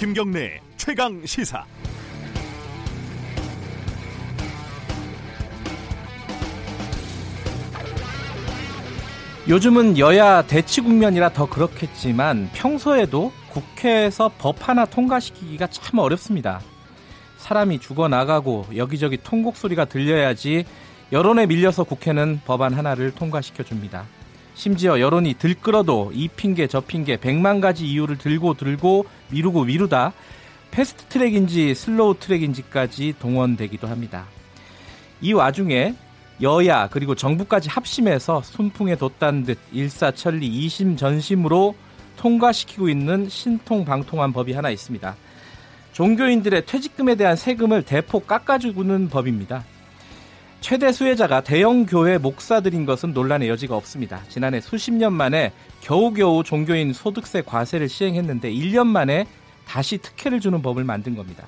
김경래 최강 시사. 요즘은 여야 대치 국면이라 더 그렇겠지만 평소에도 국회에서 법 하나 통과시키기가 참 어렵습니다. 사람이 죽어나가고 여기저기 통곡 소리가 들려야지 여론에 밀려서 국회는 법안 하나를 통과시켜 줍니다. 심지어 여론이 들끓어도 이 핑계 저 핑계 백만 가지 이유를 들고 들고 미루고 미루다 fast track인지 slow track인지까지 동원되기도 합니다. 이 와중에 여야 그리고 정부까지 합심해서 순풍에 돛단 듯 일사천리 이심전심으로 통과시키고 있는 신통방통한 법이 하나 있습니다. 종교인들의 퇴직금에 대한 세금을 대폭 깎아주는 법입니다. 최대 수혜자가 대형 교회 목사들인 것은 논란의 여지가 없습니다. 지난해 수십 년 만에 겨우겨우 종교인 소득세 과세를 시행했는데 1년 만에 다시 특혜를 주는 법을 만든 겁니다.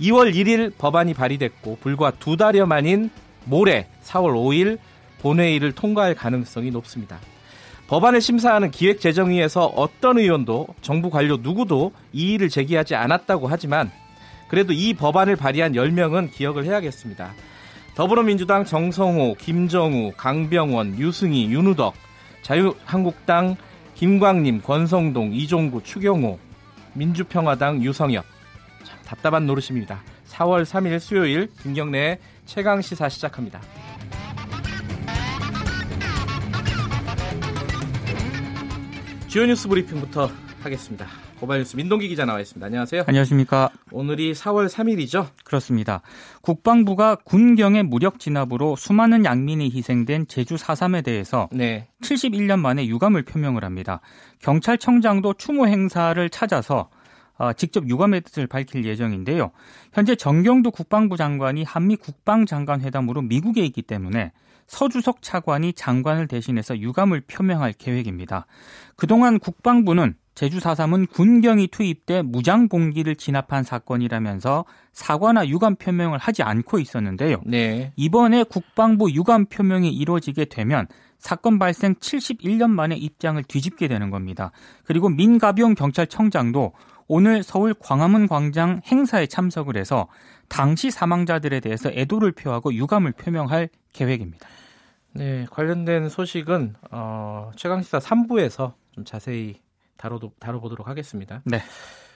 2월 1일 법안이 발의됐고 불과 두 달여 만인 모레 4월 5일 본회의를 통과할 가능성이 높습니다. 법안을 심사하는 기획재정위에서 어떤 의원도 정부 관료 누구도 이의를 제기하지 않았다고 하지만 그래도 이 법안을 발의한 10명은 기억을 해야겠습니다. 더불어민주당 정성호, 김정우, 강병원, 유승희, 윤우덕, 자유한국당 김광림, 권성동, 이종구, 추경호, 민주평화당 유성엽. 참 답답한 노릇입니다. 4월 3일 수요일 김경래의 최강 시사 시작합니다. 주요 뉴스 브리핑부터 하겠습니다. 고발뉴스 민동기 기자 나와 있습니다. 안녕하세요. 안녕하십니까. 오늘이 4월 3일이죠? 그렇습니다. 국방부가 군경의 무력 진압으로 수많은 양민이 희생된 제주 4.3에 대해서 네. 71년 만에 유감을 표명을 합니다. 경찰청장도 추모 행사를 찾아서 어, 직접 유감의 뜻을 밝힐 예정인데요. 현재 정경두 국방부 장관이 한미 국방장관 회담으로 미국에 있기 때문에 서주석 차관이 장관을 대신해서 유감을 표명할 계획입니다. 그동안 국방부는 제주 4.3은 군경이 투입돼 무장 봉기를 진압한 사건이라면서 사과나 유감 표명을 하지 않고 있었는데요. 네. 이번에 국방부 유감 표명이 이루어지게 되면 사건 발생 71년 만에 입장을 뒤집게 되는 겁니다. 그리고 민가비용 경찰청장도 오늘 서울 광화문 광장 행사에 참석을 해서 당시 사망자들에 대해서 애도를 표하고 유감을 표명할 계획입니다. 네, 관련된 소식은 어, 최강시사 3부에서 좀 자세히 다뤄 다뤄보도록 하겠습니다. 네.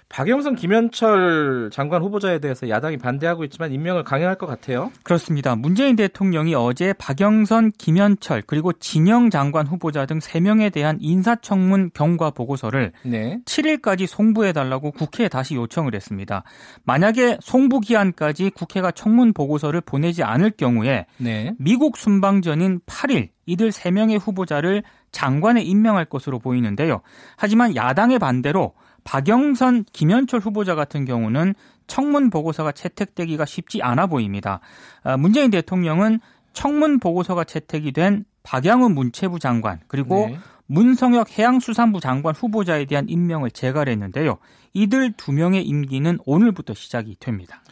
박영선, 김현철 장관 후보자에 대해서 야당이 반대하고 있지만 임명을 강행할 것 같아요. 그렇습니다. 문재인 대통령이 어제 박영선, 김현철 그리고 진영 장관 후보자 등 3명에 대한 인사청문 경과 보고서를 네. 7일까지 송부해 달라고 국회에 다시 요청을 했습니다. 만약에 송부 기한까지 국회가 청문 보고서를 보내지 않을 경우에 네. 미국 순방 전인 8일 이들 3명의 후보자를 장관에 임명할 것으로 보이는데요. 하지만 야당의 반대로 박영선, 김현철 후보자 같은 경우는 청문 보고서가 채택되기가 쉽지 않아 보입니다. 아, 문재인 대통령은 청문 보고서가 채택이 된 박양훈 문체부 장관 그리고 네. 문성혁 해양수산부 장관 후보자에 대한 임명을 재갈했는데요. 이들 두 명의 임기는 오늘부터 시작이 됩니다.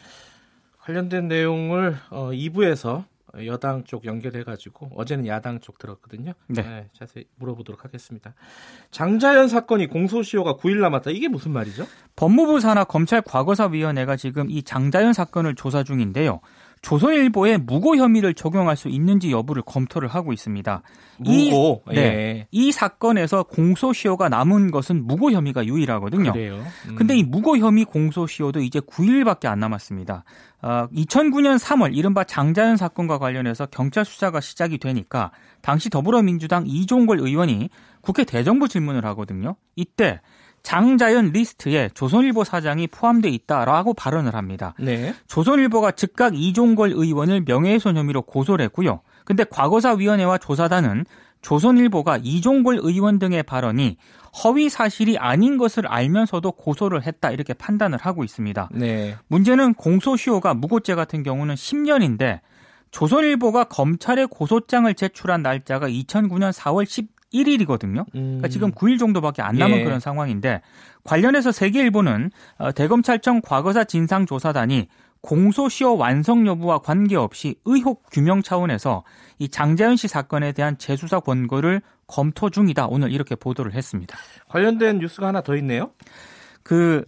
관련된 내용을 2부에서 어, 여당 쪽 연결해가지고 어제는 야당 쪽 들었거든요. 네. 네. 자세히 물어보도록 하겠습니다. 장자연 사건이 공소시효가 9일 남았다. 이게 무슨 말이죠? 법무부 산하 검찰 과거사위원회가 지금 이 장자연 사건을 조사 중인데요. 조선일보에 무고 혐의를 적용할 수 있는지 여부를 검토를 하고 있습니다. 무고. 이, 네, 예. 이 사건에서 공소시효가 남은 것은 무고 혐의가 유일하거든요. 그래요. 음. 근데 이 무고 혐의 공소시효도 이제 9일밖에 안 남았습니다. 어, 2009년 3월 이른바 장자연 사건과 관련해서 경찰 수사가 시작이 되니까 당시 더불어민주당 이종걸 의원이 국회 대정부 질문을 하거든요. 이때 장자연 리스트에 조선일보 사장이 포함돼 있다라고 발언을 합니다. 네. 조선일보가 즉각 이종걸 의원을 명예훼손 혐의로 고소를 했고요. 근데 과거사위원회와 조사단은 조선일보가 이종걸 의원 등의 발언이 허위 사실이 아닌 것을 알면서도 고소를 했다 이렇게 판단을 하고 있습니다. 네. 문제는 공소시효가 무고죄 같은 경우는 10년인데 조선일보가 검찰에 고소장을 제출한 날짜가 2009년 4월 10 1일이거든요. 그러니까 지금 9일 정도밖에 안 남은 예. 그런 상황인데 관련해서 세계 일보는 어, 대검찰청 과거사 진상조사단이 공소시효 완성 여부와 관계없이 의혹 규명 차원에서 이 장재현 씨 사건에 대한 재수사 권고를 검토 중이다. 오늘 이렇게 보도를 했습니다. 관련된 뉴스가 하나 더 있네요. 그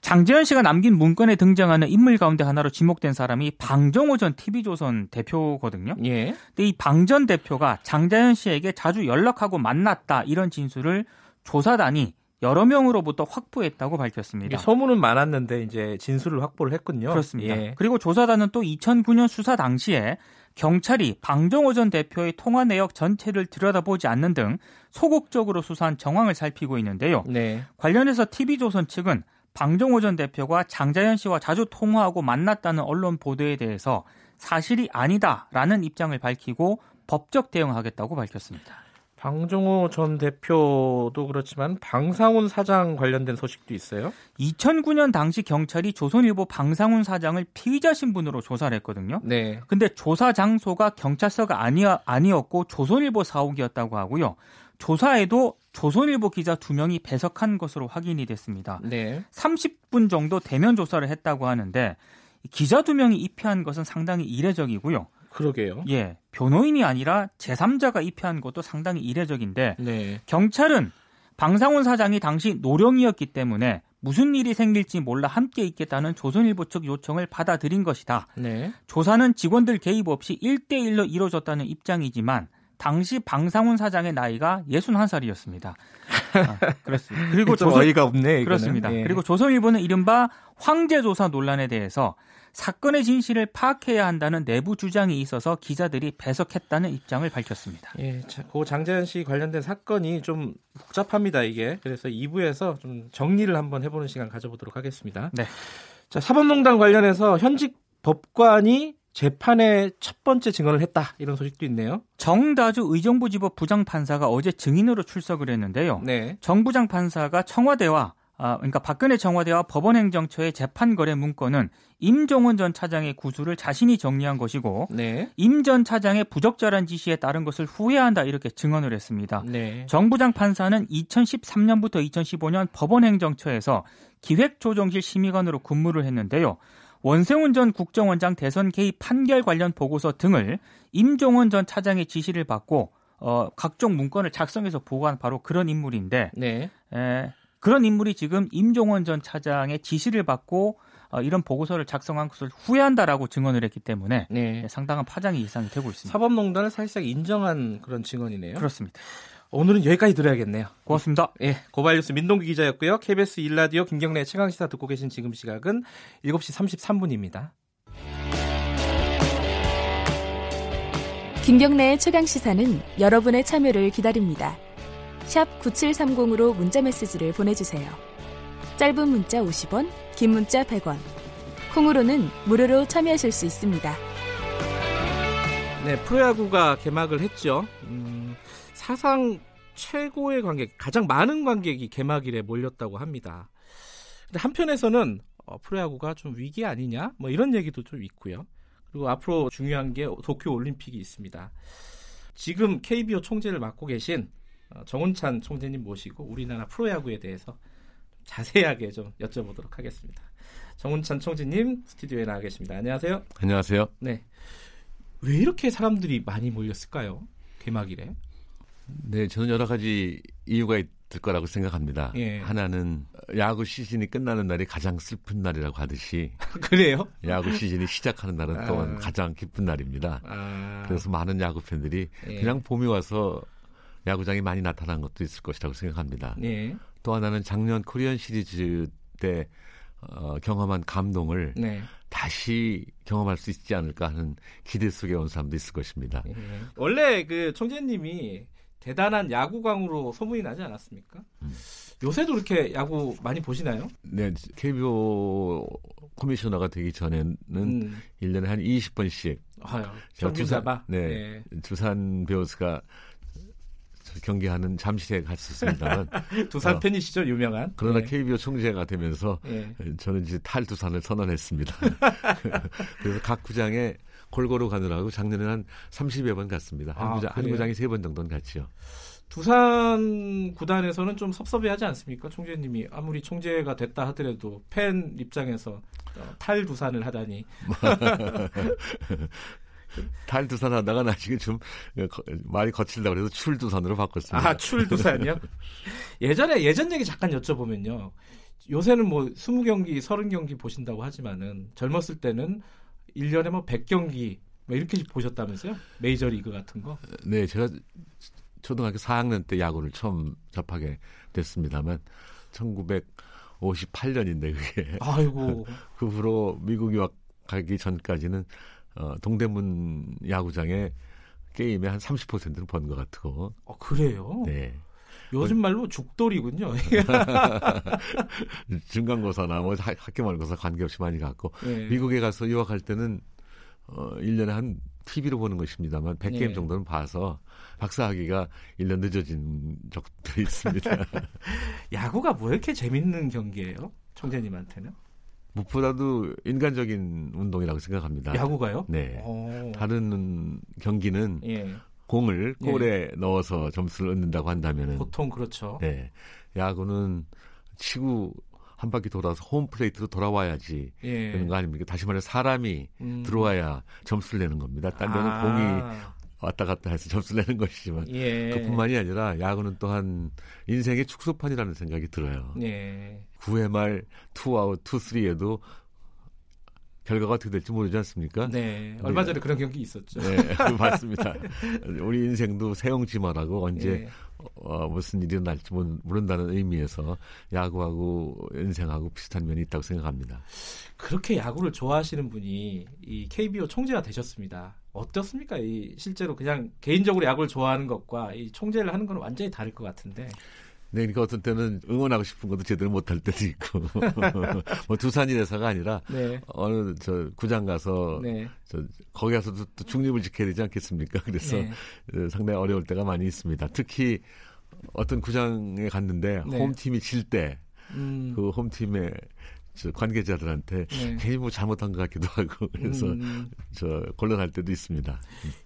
장재현 씨가 남긴 문건에 등장하는 인물 가운데 하나로 지목된 사람이 방정호 전 TV조선 대표거든요. 예. 근데 이 방 전 대표가 장재현 씨에게 자주 연락하고 만났다 이런 진술을 조사단이 여러 명으로부터 확보했다고 밝혔습니다. 소문은 많았는데 이제 진술을 확보를 했군요. 그렇습니다. 예. 그리고 조사단은 또 2009년 수사 당시에 경찰이 방정호 전 대표의 통화 내역 전체를 들여다보지 않는 등 소극적으로 수사한 정황을 살피고 있는데요. 네. 관련해서 TV조선 측은 방정호 전 대표가 장자연 씨와 자주 통화하고 만났다는 언론 보도에 대해서 사실이 아니다라는 입장을 밝히고 법적 대응하겠다고 밝혔습니다. 방종호 전 대표도 그렇지만 방상훈 사장 관련된 소식도 있어요. 2009년 당시 경찰이 조선일보 방상훈 사장을 피의자 신분으로 조사를 했거든요. 네. 근데 조사 장소가 경찰서가 아니, 아니었고 조선일보 사옥이었다고 하고요. 조사에도 조선일보 기자 두 명이 배석한 것으로 확인이 됐습니다. 네. 30분 정도 대면 조사를 했다고 하는데 기자 두 명이 입회한 것은 상당히 이례적이고요. 그러게요. 예. 변호인이 아니라 제3자가 입회한 것도 상당히 이례적인데 네. 경찰은 방상훈 사장이 당시 노령이었기 때문에 무슨 일이 생길지 몰라 함께 있겠다는 조선일보 측 요청을 받아들인 것이다. 네. 조사는 직원들 개입 없이 1대1로 이루어졌다는 입장이지만 당시 방상훈 사장의 나이가 61살이었습니다. 아, 그렇습니다. 그리고 조선, 어이가 없네. 그렇습니다. 예. 그리고 조선일보는 이른바 황제 조사 논란에 대해서 사건의 진실을 파악해야 한다는 내부 주장이 있어서 기자들이 배석했다는 입장을 밝혔습니다. 예, 자, 고 장재현 씨 관련된 사건이 좀 복잡합니다, 이게. 그래서 2부에서 좀 정리를 한번 해보는 시간 가져보도록 하겠습니다. 네. 자, 사법농단 관련해서 현직 법관이 재판에 첫 번째 증언을 했다 이런 소식도 있네요. 정다주 의정부지법 부장판사가 어제 증인으로 출석을 했는데요. 네. 정 부장판사가 청와대와 아, 그러니까 박근혜 청와대와 법원행정처의 재판 거래 문건은 임종원 전 차장의 구수를 자신이 정리한 것이고 네. 임전 차장의 부적절한 지시에 따른 것을 후회한다 이렇게 증언을 했습니다. 네. 정 부장 판사는 2013년부터 2015년 법원행정처에서 기획조정실 심의관으로 근무를 했는데요. 원세훈 전 국정원장 대선 개입 판결 관련 보고서 등을 임종원 전 차장의 지시를 받고 어, 각종 문건을 작성해서 보고한 바로 그런 인물인데 네. 에, 그런 인물이 지금 임종원 전 차장의 지시를 받고 어, 이런 보고서를 작성한 것을 후회한다라고 증언을 했기 때문에 네. 상당한 파장이 예상이 되고 있습니다. 사법농단을 사실상 인정한 그런 증언이네요. 그렇습니다. 오늘은 여기까지 들어야겠네요. 고맙습니다. 예, 고발뉴스 민동기 기자였고요. KBS 일라디오 김경래 최강시사 듣고 계신 지금 시각은 7시 33분입니다. 김경래의 최강시사는 여러분의 참여를 기다립니다. 샵 9730으로 문자 메시지를 보내주세요. 짧은 문자 50원, 긴 문자 100원. 콩으로는 무료로 참여하실 수 있습니다. 네, 프로야구가 개막을 했죠. 음, 사상 최고의 관객, 가장 많은 관객이 개막일에 몰렸다고 합니다. 근데 한편에서는 어, 프로야구가 좀 위기 아니냐? 뭐 이런 얘기도 좀 있고요. 그리고 앞으로 중요한 게 도쿄 올림픽이 있습니다. 지금 KBO 총재를 맡고 계신 어, 정운찬 총재님 모시고 우리나라 프로야구에 대해서 자세하게 좀 여쭤보도록 하겠습니다. 정운찬 총재님 스튜디오에 나와 계십니다. 안녕하세요. 안녕하세요. 네. 왜 이렇게 사람들이 많이 몰렸을까요? 개막일에? 네, 저는 여러 가지 이유가 있을 거라고 생각합니다. 예. 하나는 야구 시즌이 끝나는 날이 가장 슬픈 날이라고 하듯이 그래요? 야구 시즌이 시작하는 날은 아. 또한 가장 기쁜 날입니다. 아. 그래서 많은 야구 팬들이 예. 그냥 봄이 와서 야구장이 많이 나타난 것도 있을 것이라고 생각합니다. 네. 또 하나는 작년 코리안 시리즈 때 어, 경험한 감동을 네. 다시 경험할 수 있지 않을까 하는 기대 속에 온 사람도 있을 것입니다. 네. 원래 그 총재님이 대단한 야구광으로 소문이 나지 않았습니까? 음. 요새도 그렇게 야구 많이 보시나요? 네, KBO 커미셔너가 되기 전에는 음. 1년에 한 20번씩 아유, 두산, 네, 네. 두산 베어스가 경기하는 잠실에 갔었습니다만 두산 어, 팬이시죠 유명한. 그러나 네. KBO 총재가 되면서 네. 저는 이제 탈두산을 선언했습니다. 그래서 각 구장에 골고루 가느라고 작년에 한 30여 번 갔습니다. 한, 아, 구장, 한 구장이 세번 정도는 갔죠. 두산 구단에서는 좀 섭섭해하지 않습니까? 총재님이 아무리 총재가 됐다 하더라도 팬 입장에서 어, 탈두산을 하다니. 탈두산 하다가 나중에 좀 말이 거칠다 그래서 출두산으로 바꿨습니다. 아, 출두산이요? 예전에 예전 얘기 잠깐 여쭤보면요. 요새는 뭐 20경기, 30경기 보신다고 하지만은 젊었을 때는 1년에 뭐 100경기 뭐 이렇게 보셨다면서요? 메이저리그 같은 거? 네, 제가 초등학교 4학년 때 야구를 처음 접하게 됐습니다만 1958년인데 그게 아이고 그 후로 미국 유학 가기 전까지는 어, 동대문 야구장에 게임의 한 30%는 번 것 같고. 아, 그래요? 네. 요즘 말로 죽돌이군요. 중간고사나 뭐 학교 말고사 관계없이 많이 갔고 네. 미국에 가서 유학할 때는 어 1년에 한 TV로 보는 것입니다만 100게임 네. 정도는 봐서 박사학위가 1년 늦어진 적도 있습니다. 야구가 뭐 이렇게 재밌는 경기예요? 총재님한테는? 무엇보다도 인간적인 운동이라고 생각합니다. 야구가요? 네. 오. 다른 경기는 예. 공을 골에 예. 넣어서 점수를 얻는다고 한다면은 보통 그렇죠. 네. 야구는 치고 한 바퀴 돌아서 홈 플레이트로 돌아와야지 예. 되는 거 아닙니까? 다시 말해 사람이 음. 들어와야 점수를 내는 겁니다. 딴 데는 아. 공이 왔다 갔다 해서 점수를 내는 것이지만 예. 그뿐만이 아니라 야구는 또한 인생의 축소판이라는 생각이 들어요. 예. 9회 말 투아웃 투쓰리에도 결과가 어떻게 될지 모르지 않습니까? 네. 얼마 전에 그런 경기 있었죠. 네, 맞습니다. 우리 인생도 새옹지마라고 언제 네. 어, 무슨 일이 날지 모른다는 의미에서 야구하고 인생하고 비슷한 면이 있다고 생각합니다. 그렇게 야구를 좋아하시는 분이 이 KBO 총재가 되셨습니다. 어떻습니까? 이 실제로 그냥 개인적으로 야구를 좋아하는 것과 이 총재를 하는 건 완전히 다를 것 같은데. 네, 그러니까 어떤 때는 응원하고 싶은 것도 제대로 못할 때도 있고, 뭐 두산이라서가 아니라 네. 어느 저 구장 가서 네. 저 거기 가서도 또 중립을 지켜야 되지 않겠습니까? 그래서 네. 어, 상당히 어려울 때가 많이 있습니다. 특히 어떤 구장에 갔는데 네. 홈팀이 질 때, 음. 그 홈팀의 저 관계자들한테 네. 괜히 뭐 잘못한 것 같기도 하고 그래서 음. 저 곤란할 때도 있습니다.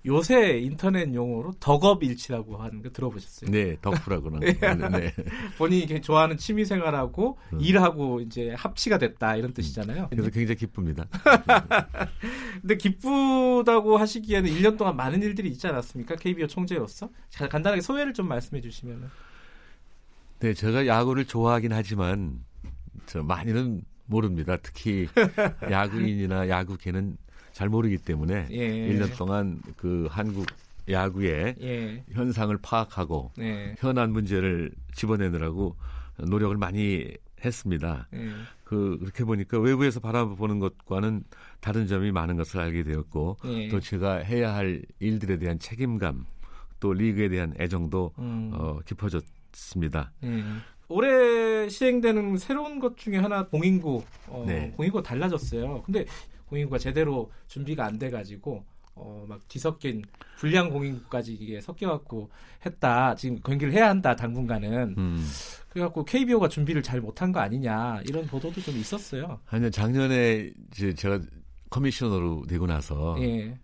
요새 인터넷 용어로 덕업일치라고 하는 거 들어보셨어요? 네, 덕후라고는. 네. 네. 본인이 좋아하는 취미생활하고 음. 일하고 이제 합치가 됐다 이런 뜻이잖아요. 그래서 굉장히 기쁩니다. 근데 기쁘다고 하시기에는 1년 동안 많은 일들이 있지 않았습니까? KBO 총재로서 간단하게 소회를 좀 말씀해 주시면. 네, 제가 야구를 좋아하긴 하지만 저 많이는 모릅니다. 특히 야구인이나 야구계는 잘 모르기 때문에 예. 1년 동안 그 한국 야구의 예. 현상을 파악하고 예. 현안 문제를 집어내느라고 노력을 많이 했습니다. 예. 그 그렇게 보니까 외부에서 바라보는 것과는 다른 점이 많은 것을 알게 되었고 예. 또 제가 해야 할 일들에 대한 책임감 또 리그에 대한 애정도 음. 어, 깊어졌습니다. 예. 올해 시행되는 새로운 것 중에 하나 공인구 어, 네. 공인구가 달라졌어요. 근데 공인구가 제대로 준비가 안 돼가지고 어, 막 뒤섞인 불량 공인구까지 이게 섞여갖고 했다. 지금 경기를 해야 한다 당분간은. 음. 그래갖고 KBO가 준비를 잘 못한 거 아니냐 이런 보도도 좀 있었어요. 아니요 작년에 이제 제가 커미셔너로 되고 나서 예.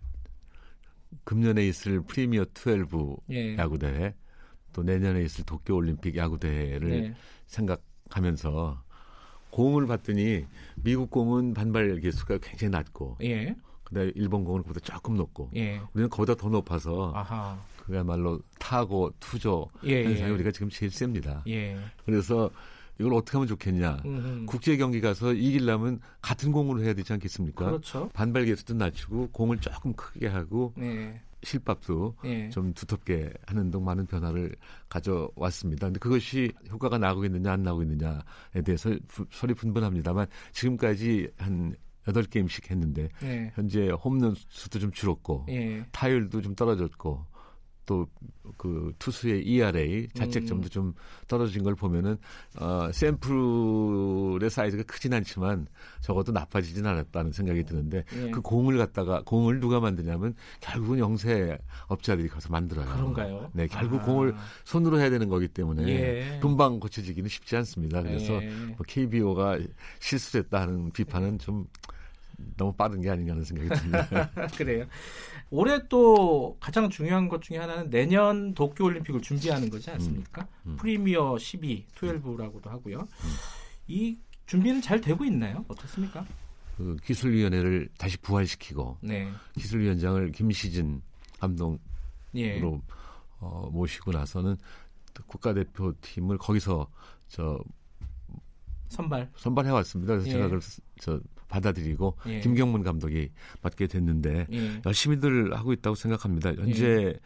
금년에 있을 프리미어 12 예. 야구 대회 또 내년에 있을 도쿄 올림픽 야구 대회를 네. 생각하면서 공을 봤더니 미국 공은 반발 개수가 굉장히 낮고 예. 그다음에 일본 공은 그보다 조금 높고 예. 우리는 그보다 더 높아서 아하. 그야말로 타고 투조 예, 현상이 예. 우리가 지금 제일 셉니다. 예. 그래서 이걸 어떻게 하면 좋겠냐. 음흠. 국제 경기 가서 이기려면 같은 공으로 해야 되지 않겠습니까? 그렇죠. 반발 개수도 낮추고 공을 조금 크게 하고 네. 실밥도 예. 좀 두텁게 하는 등 많은 변화를 가져왔습니다. 근데 그것이 효과가 나고 있느냐 안 나고 있느냐에 대해서 소리 분분합니다만 지금까지 한 여덟 게임씩 했는데 예. 현재 홈런 수도 좀 줄었고 예. 타율도 좀 떨어졌고 또 그 투수의 ERA 자책점도 음. 좀 떨어진 걸 보면은 어 샘플의 사이즈가 크진 않지만 적어도 나빠지진 않았다는 생각이 드는데 예. 그 공을 갖다가 공을 누가 만드냐면 결국은 영세 업자들이 가서 만들어요. 그런가요? 네, 결국 아. 공을 손으로 해야 되는 거기 때문에 예. 금방 고쳐지기는 쉽지 않습니다. 그래서 예. 뭐 KBO가 실수했다 하는 비판은 좀 너무 빠른 게 아닌가 하는 생각이 듭니다. 그래요. 올해 또 가장 중요한 것 중에 하나는 내년 도쿄올림픽을 준비하는 거지 않습니까? 음, 음. 프리미어 12, 12라고도 하고요. 음. 이 준비는 잘 되고 있나요? 어떻습니까? 그 기술위원회를 다시 부활시키고 네. 기술위원장을 김시진 감독으로 예. 어, 모시고 나서는 국가대표팀을 거기서 저 선발 선발해 왔습니다. 그래서 예. 제가 그걸 저 받아들이고 예. 김경문 감독이 맡게 됐는데 예. 열심히들 하고 있다고 생각합니다. 현재 예.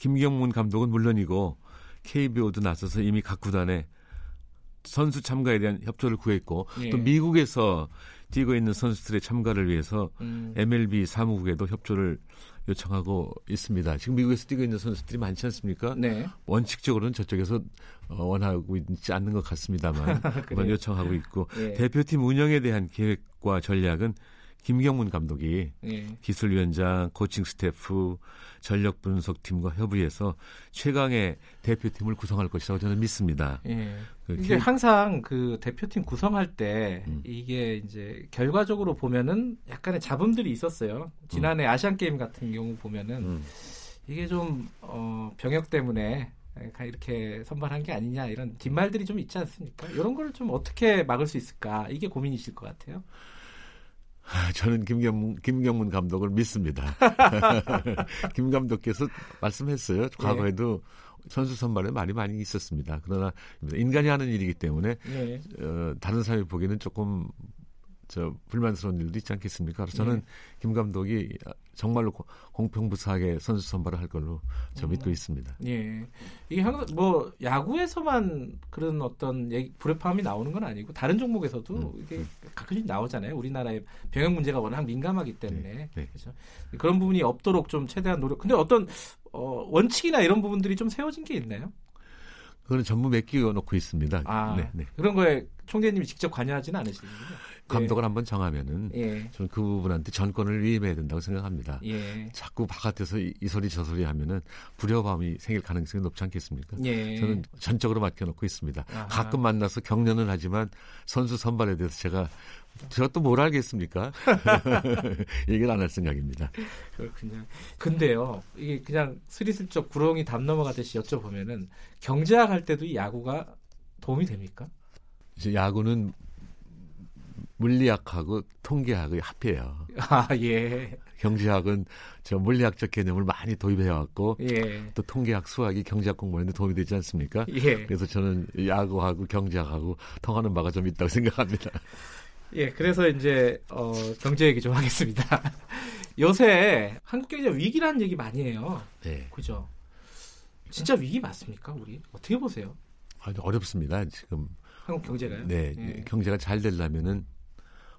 김경문 감독은 물론이고 KBO도 나서서 이미 각 구단에 선수 참가에 대한 협조를 구했고 예. 또 미국에서 뛰고 있는 선수들의 참가를 위해서 음. MLB 사무국에도 협조를 요청하고 있습니다. 지금 미국에서 뛰고 있는 선수들이 많지 않습니까? 네. 원칙적으로는 저쪽에서 어, 원하고 있지 않는 것 같습니다만 요청하고 있고 네. 대표팀 운영에 대한 계획과 전략은 김경문 감독이 예. 기술위원장, 코칭 스태프, 전력 분석팀과 협의해서 최강의 대표팀을 구성할 것이라고 저는 믿습니다. 예. 그 이게 항상 그 대표팀 구성할 때 음. 이게 이제 결과적으로 보면은 약간의 잡음들이 있었어요. 지난해 음. 아시안 게임 같은 경우 보면은 음. 이게 좀 어, 병역 때문에 이렇게 선발한 게 아니냐 이런 뒷말들이 좀 있지 않습니까? 이런 걸 좀 어떻게 막을 수 있을까 이게 고민이실 것 같아요. 저는 김경문, 김경문 감독을 믿습니다. 김 감독께서 말씀했어요. 과거에도 네. 선수 선발에 말이 많이 있었습니다. 그러나 인간이 하는 일이기 때문에 네. 어, 다른 사람이 보기에는 조금 저 불만스러운 일도 있지 않겠습니까? 그래서 저는 네. 김 감독이 정말로 공평무사하게 선수 선발을 할 걸로 저 믿고 음. 있습니다. 예. 이게 항상 뭐 야구에서만 그런 어떤 얘기, 불협화음이 나오는 건 아니고 다른 종목에서도 음. 이게 음. 가끔씩 나오잖아요. 우리나라의 병역 문제가 워낙 민감하기 때문에 네. 네. 그렇죠. 그런 부분이 없도록 좀 최대한 노력. 근데 어떤 어, 원칙이나 이런 부분들이 좀 세워진 게 있나요? 그거는 전부 맡기고 놓고 있습니다. 아, 네, 네. 그런 거에 총재님이 직접 관여하지는 않으시는군요. 감독을 예. 한번 정하면은 예. 저는 그 부분한테 전권을 위임해야 된다고 생각합니다. 예. 자꾸 바깥에서 이, 이, 소리 저 소리 하면은 불협화음이 생길 가능성이 높지 않겠습니까? 예. 저는 전적으로 맡겨놓고 있습니다. 아하. 가끔 만나서 격려는 하지만 선수 선발에 대해서 제가 또뭘 알겠습니까? 얘기를 안 할 생각입니다. 그렇군요. 근데요, 이게 그냥 스리슬쩍 구렁이 담 넘어가듯이 여쭤보면은 경제학 할 때도 이 야구가 도움이 됩니까? 이제 야구는 물리학하고 통계학의 합해요. 아, 예. 경제학은 저 물리학적 개념을 많이 도입해 왔고 예. 또 통계학, 수학이 경제학 공부하는데 도움이 되지 않습니까? 예. 그래서 저는 야구하고 경제학하고 통하는 바가 좀 있다고 생각합니다. 예, 그래서 이제 어, 경제 얘기 좀 하겠습니다. 요새 한국 경제 위기라는 얘기 많이 해요. 네. 그죠? 진짜 위기 맞습니까, 우리? 어떻게 보세요? 아주 어렵습니다. 지금 한국 경제가요? 네, 네. 경제가 잘 되려면은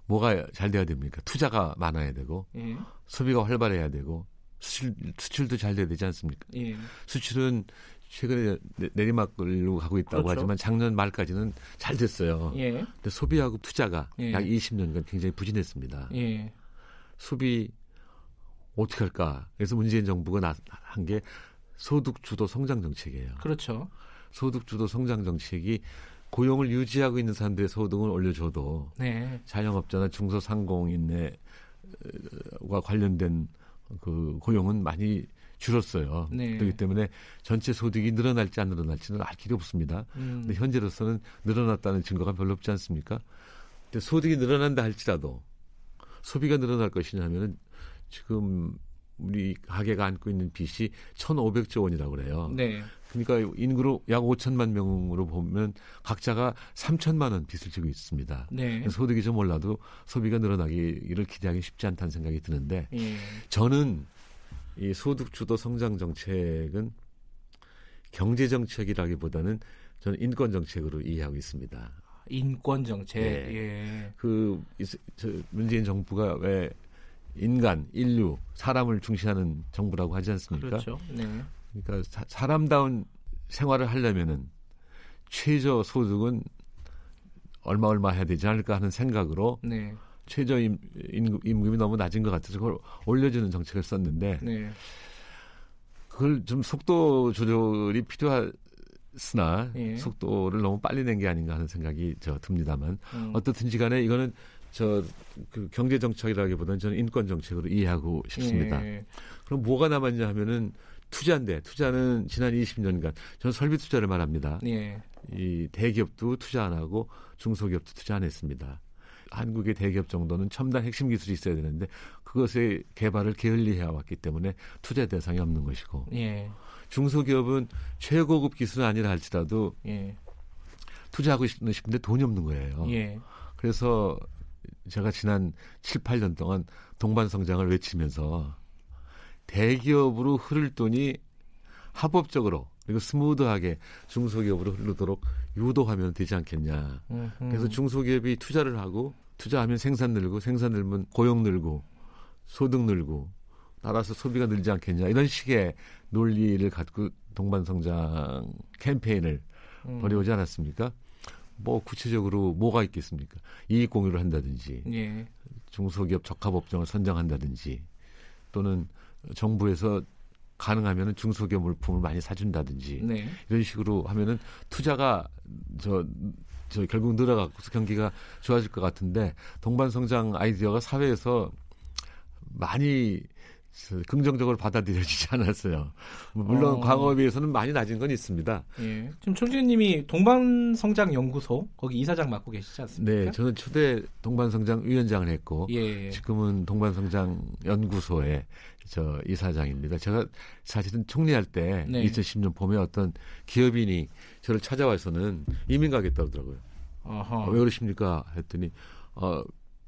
뭐가 잘 돼야 됩니까? 투자가 많아야 되고 예. 소비가 활발해야 되고 수출 수출도 잘 돼야 되지 않습니까? 예. 수출은 최근에 내리막으로 가고 있다고 그렇죠. 하지만 작년 말까지는 잘 됐어요. 예. 근데 소비하고 투자가 예. 약 20년간 굉장히 부진했습니다. 예. 소비 어떻게 할까? 그래서 문재인 정부가 한 게 소득 주도 성장 정책이에요. 그렇죠. 소득 주도 성장 정책이 고용을 유지하고 있는 사람들의 소득을 올려줘도 네. 자영업자나 중소상공인과 관련된 그 고용은 많이 줄었어요. 네. 그렇기 때문에 전체 소득이 늘어날지 안 늘어날지는 알 길이 없습니다. 음. 근데 현재로서는 늘어났다는 증거가 별로 없지 않습니까? 근데 소득이 늘어난다 할지라도 소비가 늘어날 것이냐면은 지금 우리 가게가 안고 있는 빚이 1,500조 원이라고 그래요. 네. 그러니까 인구로 약 5천만 명으로 보면 각자가 3천만 원 빚을 지고 있습니다. 네. 소득이 좀 올라도 소비가 늘어나기를 기대하기 쉽지 않다는 생각이 드는데 예. 저는 이 소득 주도 성장 정책은 경제 정책이라기보다는 저는 인권 정책으로 이해하고 있습니다. 인권 정책. 네. 예. 그 저, 문재인 정부가 왜 인간, 인류, 사람을 중시하는 정부라고 하지 않습니까? 그렇죠. 네. 그러니까 사, 사람다운 생활을 하려면은 최저 소득은 얼마 얼마 해야 되지 않을까 하는 생각으로 네. 최저 임, 임금이 너무 낮은 것 같아서 그걸 올려주는 정책을 썼는데 네. 그걸 좀 속도 조절이 필요하으나 예. 속도를 너무 빨리 낸 게 아닌가 하는 생각이 저 듭니다만 음. 어떻든지 간에 이거는 저 그 경제 정책이라기보다는 저는 인권 정책으로 이해하고 싶습니다. 예. 그럼 뭐가 남았냐 하면은 투자인데 투자는 지난 20년간 저는 설비 투자를 말합니다. 예. 이 대기업도 투자 안 하고 중소기업도 투자 안 했습니다. 한국의 대기업 정도는 첨단 핵심 기술이 있어야 되는데 그것의 개발을 게을리해 왔기 때문에 투자 대상이 없는 것이고 예. 중소기업은 최고급 기술은 아니라 할지라도 예. 투자하고 싶은데 돈이 없는 거예요. 예. 그래서 제가 지난 7, 8년 동안 동반 성장을 외치면서 대기업으로 흐를 돈이 합법적으로 그리고 스무드하게 중소기업으로 흐르도록 유도하면 되지 않겠냐. 음흠. 그래서 중소기업이 투자를 하고 투자하면 생산 늘고 생산 늘면 고용 늘고 소득 늘고 따라서 소비가 늘지 않겠냐 이런 식의 논리를 갖고 동반성장 캠페인을 음. 벌여오지 않았습니까? 뭐 구체적으로 뭐가 있겠습니까? 이익 공유를 한다든지 예. 중소기업 적합 업종을 선정한다든지 또는 정부에서 가능하면은 중소기업 물품을 많이 사준다든지 네. 이런 식으로 하면은 투자가 저, 저 결국 늘어가고 경기가 좋아질 것 같은데 동반 성장 아이디어가 사회에서 많이 긍정적으로 받아들여지지 않았어요. 물론 어. 과거에 비해서는 많이 낮은 건 있습니다. 예. 지금 총재님이 동반성장연구소 거기 이사장 맡고 계시지 않습니까? 네, 저는 초대 동반성장 위원장을 했고 예. 지금은 동반성장연구소의 저 이사장입니다. 제가 사실은 총리할 때 네. 2010년 봄에 어떤 기업인이 저를 찾아와서는 이민 가겠다고 하더라고요. 어, 왜 그러십니까? 했더니 어,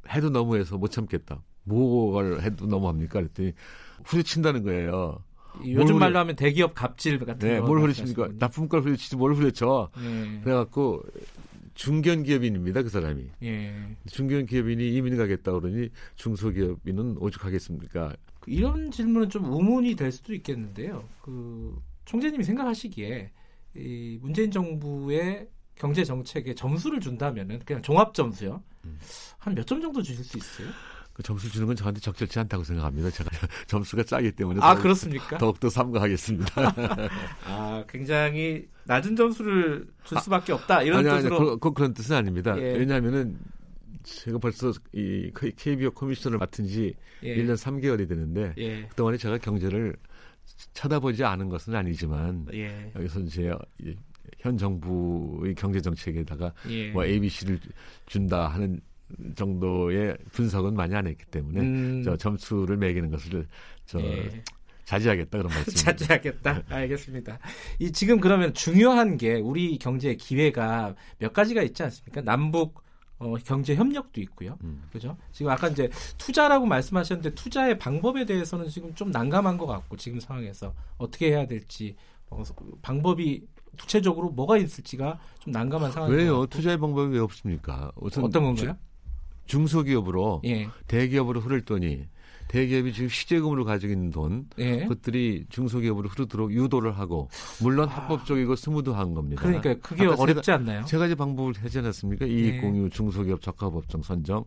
해도 너무해서 못 참겠다. 뭘 해도 너무합니까? 그랬더니 후려친다는 거예요. 요즘 말로 하면 대기업 갑질 같은 네, 뭘 후려칩니까? 나쁜 걸 후려치지 뭘 후려쳐. 네. 그래갖고 중견 기업인입니다, 그 사람이. 예. 중견 기업인이 이민 가겠다 그러니 중소기업인은 오죽하겠습니까? 이런 질문은 좀 의문이 될 수도 있겠는데요. 그 총재님이 생각하시기에 이 문재인 정부의 경제 정책에 점수를 준다면은 그냥 종합 점수요. 음. 한몇 점 정도 주실 수 있어요? 그 점수 주는 건 저한테 적절치 않다고 생각합니다. 제가 점수가 짜기 때문에 아 더욱, 그렇습니까? 더욱더 삼가하겠습니다. 아 굉장히 낮은 점수를 줄 수밖에 없다 이런 아니, 뜻으로 아니, 그, 그런 뜻은 아닙니다. 예. 왜냐하면은 제가 벌써 이 KBO 커미셔널을 맡은 지 예. 1년 3개월이 되는데 예. 그동안에 제가 경제를 쳐다보지 않은 것은 아니지만 예. 여기서 이제 현 정부의 경제 정책에다가 예. 뭐 ABC를 준다 하는 정도의 분석은 많이 안 했기 때문에 음. 저 점수를 매기는 것을 저 예. 자제하겠다 그런 말씀. 자제하겠다. 알겠습니다. 이 지금 그러면 중요한 게 우리 경제 기회가 몇 가지가 있지 않습니까? 남북 어, 경제 협력도 있고요. 음. 그죠? 지금 아까 이제 투자라고 말씀하셨는데 투자의 방법에 대해서는 지금 좀 난감한 것 같고 지금 상황에서 어떻게 해야 될지 어, 방법이 구체적으로 뭐가 있을지가 좀 난감한 상황이에요. 왜요? 투자의 방법이 왜 없습니까? 어떤 건가요? 중소기업으로 예. 대기업으로 흐를 돈이 대기업이 지금 시제금으로 가지고 있는 돈 예. 그것들이 중소기업으로 흐르도록 유도를 하고 물론 아. 합법적이고 스무드한 겁니다. 그러니까 그게 어렵지 제가, 않나요? 세 가지 방법을 하지 않았습니까? 이익공유, 예. 중소기업 적합업종 선정,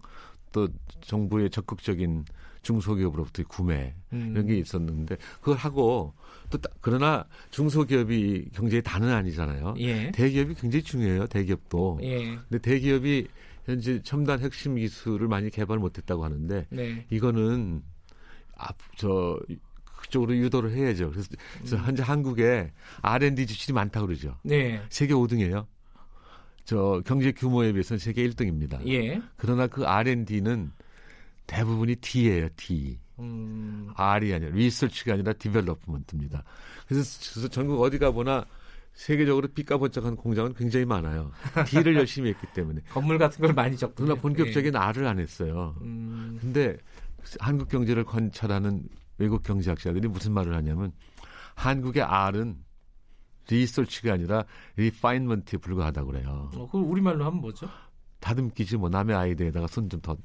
또 정부의 적극적인 중소기업으로부터의 구매 음. 이런 게 있었는데 그걸 하고 또 그러나 중소기업이 경제의 단은 아니잖아요. 예. 대기업이 굉장히 중요해요. 대기업도. 예. 근데 대기업이 현재 첨단 핵심 기술을 많이 개발 못했다고 하는데 네. 이거는 앞저 그쪽으로 유도를 해야죠. 그래서, 그래서 음. 현재 한국에 R&D 지출이 많다고 그러죠. 네. 세계 5등이에요. 저 경제 규모에 비해서는 세계 1등입니다. 예. 그러나 그 R&D는 대부분이 D예요, D. 음. R이 아니라 리서치가 아니라 디벨로프먼트입니다. 그래서, 그래서 전국 어디 가보나 세계적으로 삐까번쩍한 공장은 굉장히 많아요. D를 열심히 했기 때문에. 건물 같은 걸 많이 졌고. 그러나 본격적인 네. R을 안 했어요. 음. 근데 한국 경제를 관찰하는 외국 경제학자들이 무슨 말을 하냐면 한국의 R은 research가 아니라 refinement에 불과하다고 그래요. 어, 그걸 우리말로 하면 뭐죠? 다듬기지 뭐 남의 아이디어에다가 손 좀 더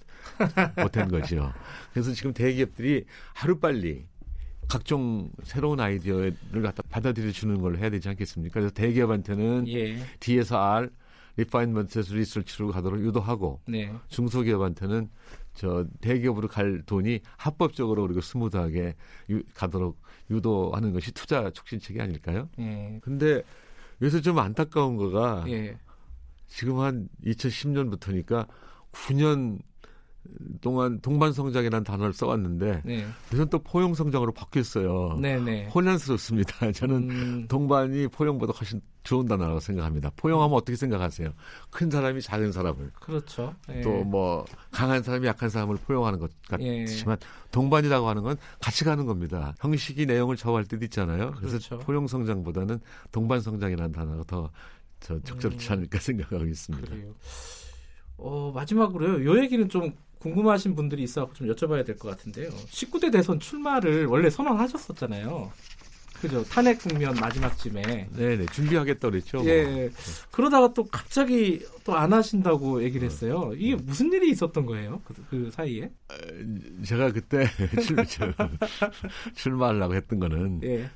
보탠 거죠. 그래서 지금 대기업들이 하루빨리 각종 새로운 아이디어를 갖다 받아들여 주는 걸 해야 되지 않겠습니까? 그래서 대기업한테는 예. R&D에서 R refinement에서 research로 가도록 유도하고 네. 중소기업한테는 저 대기업으로 갈 돈이 합법적으로 그리고 smooth하게 유, 가도록 유도하는 것이 투자 촉진책이 아닐까요? 예. 근데 여기서 좀 안타까운 거가 예. 지금 한 2010년부터니까 9년 동안 동반성장이라는 단어를 써왔는데 네. 요즘 또 포용성장으로 바뀌었어요. 네네. 네. 혼란스럽습니다. 저는 음... 동반이 포용보다 훨씬 좋은 단어라고 생각합니다. 포용하면 어떻게 생각하세요? 큰 사람이 작은 사람을. 그렇죠. 예. 또뭐 강한 사람이 약한 사람을 포용하는 것 같지만 예. 동반이라고 하는 건 같이 가는 겁니다. 형식이 내용을 저할 때도 있잖아요. 그래서 그렇죠. 포용 성장보다는 동반 성장이라는 단어가 더저 적절치 음. 않을까 생각하고 있습니다. 그래요. 어, 마지막으로요. 요 얘기는 좀 궁금하신 분들이 있어서 좀 여쭤봐야 될 것 같은데요. 19대 대선 출마를 원래 선언하셨었잖아요. 그죠. 탄핵 국면 마지막쯤에. 네네. 준비하겠다 그랬죠. 예. 뭐. 그러다가 또 갑자기 또 안 하신다고 얘기를 했어요. 이게 무슨 일이 있었던 거예요? 그, 그 사이에? 제가 그때 출, 출마하려고 했던 거는. 예.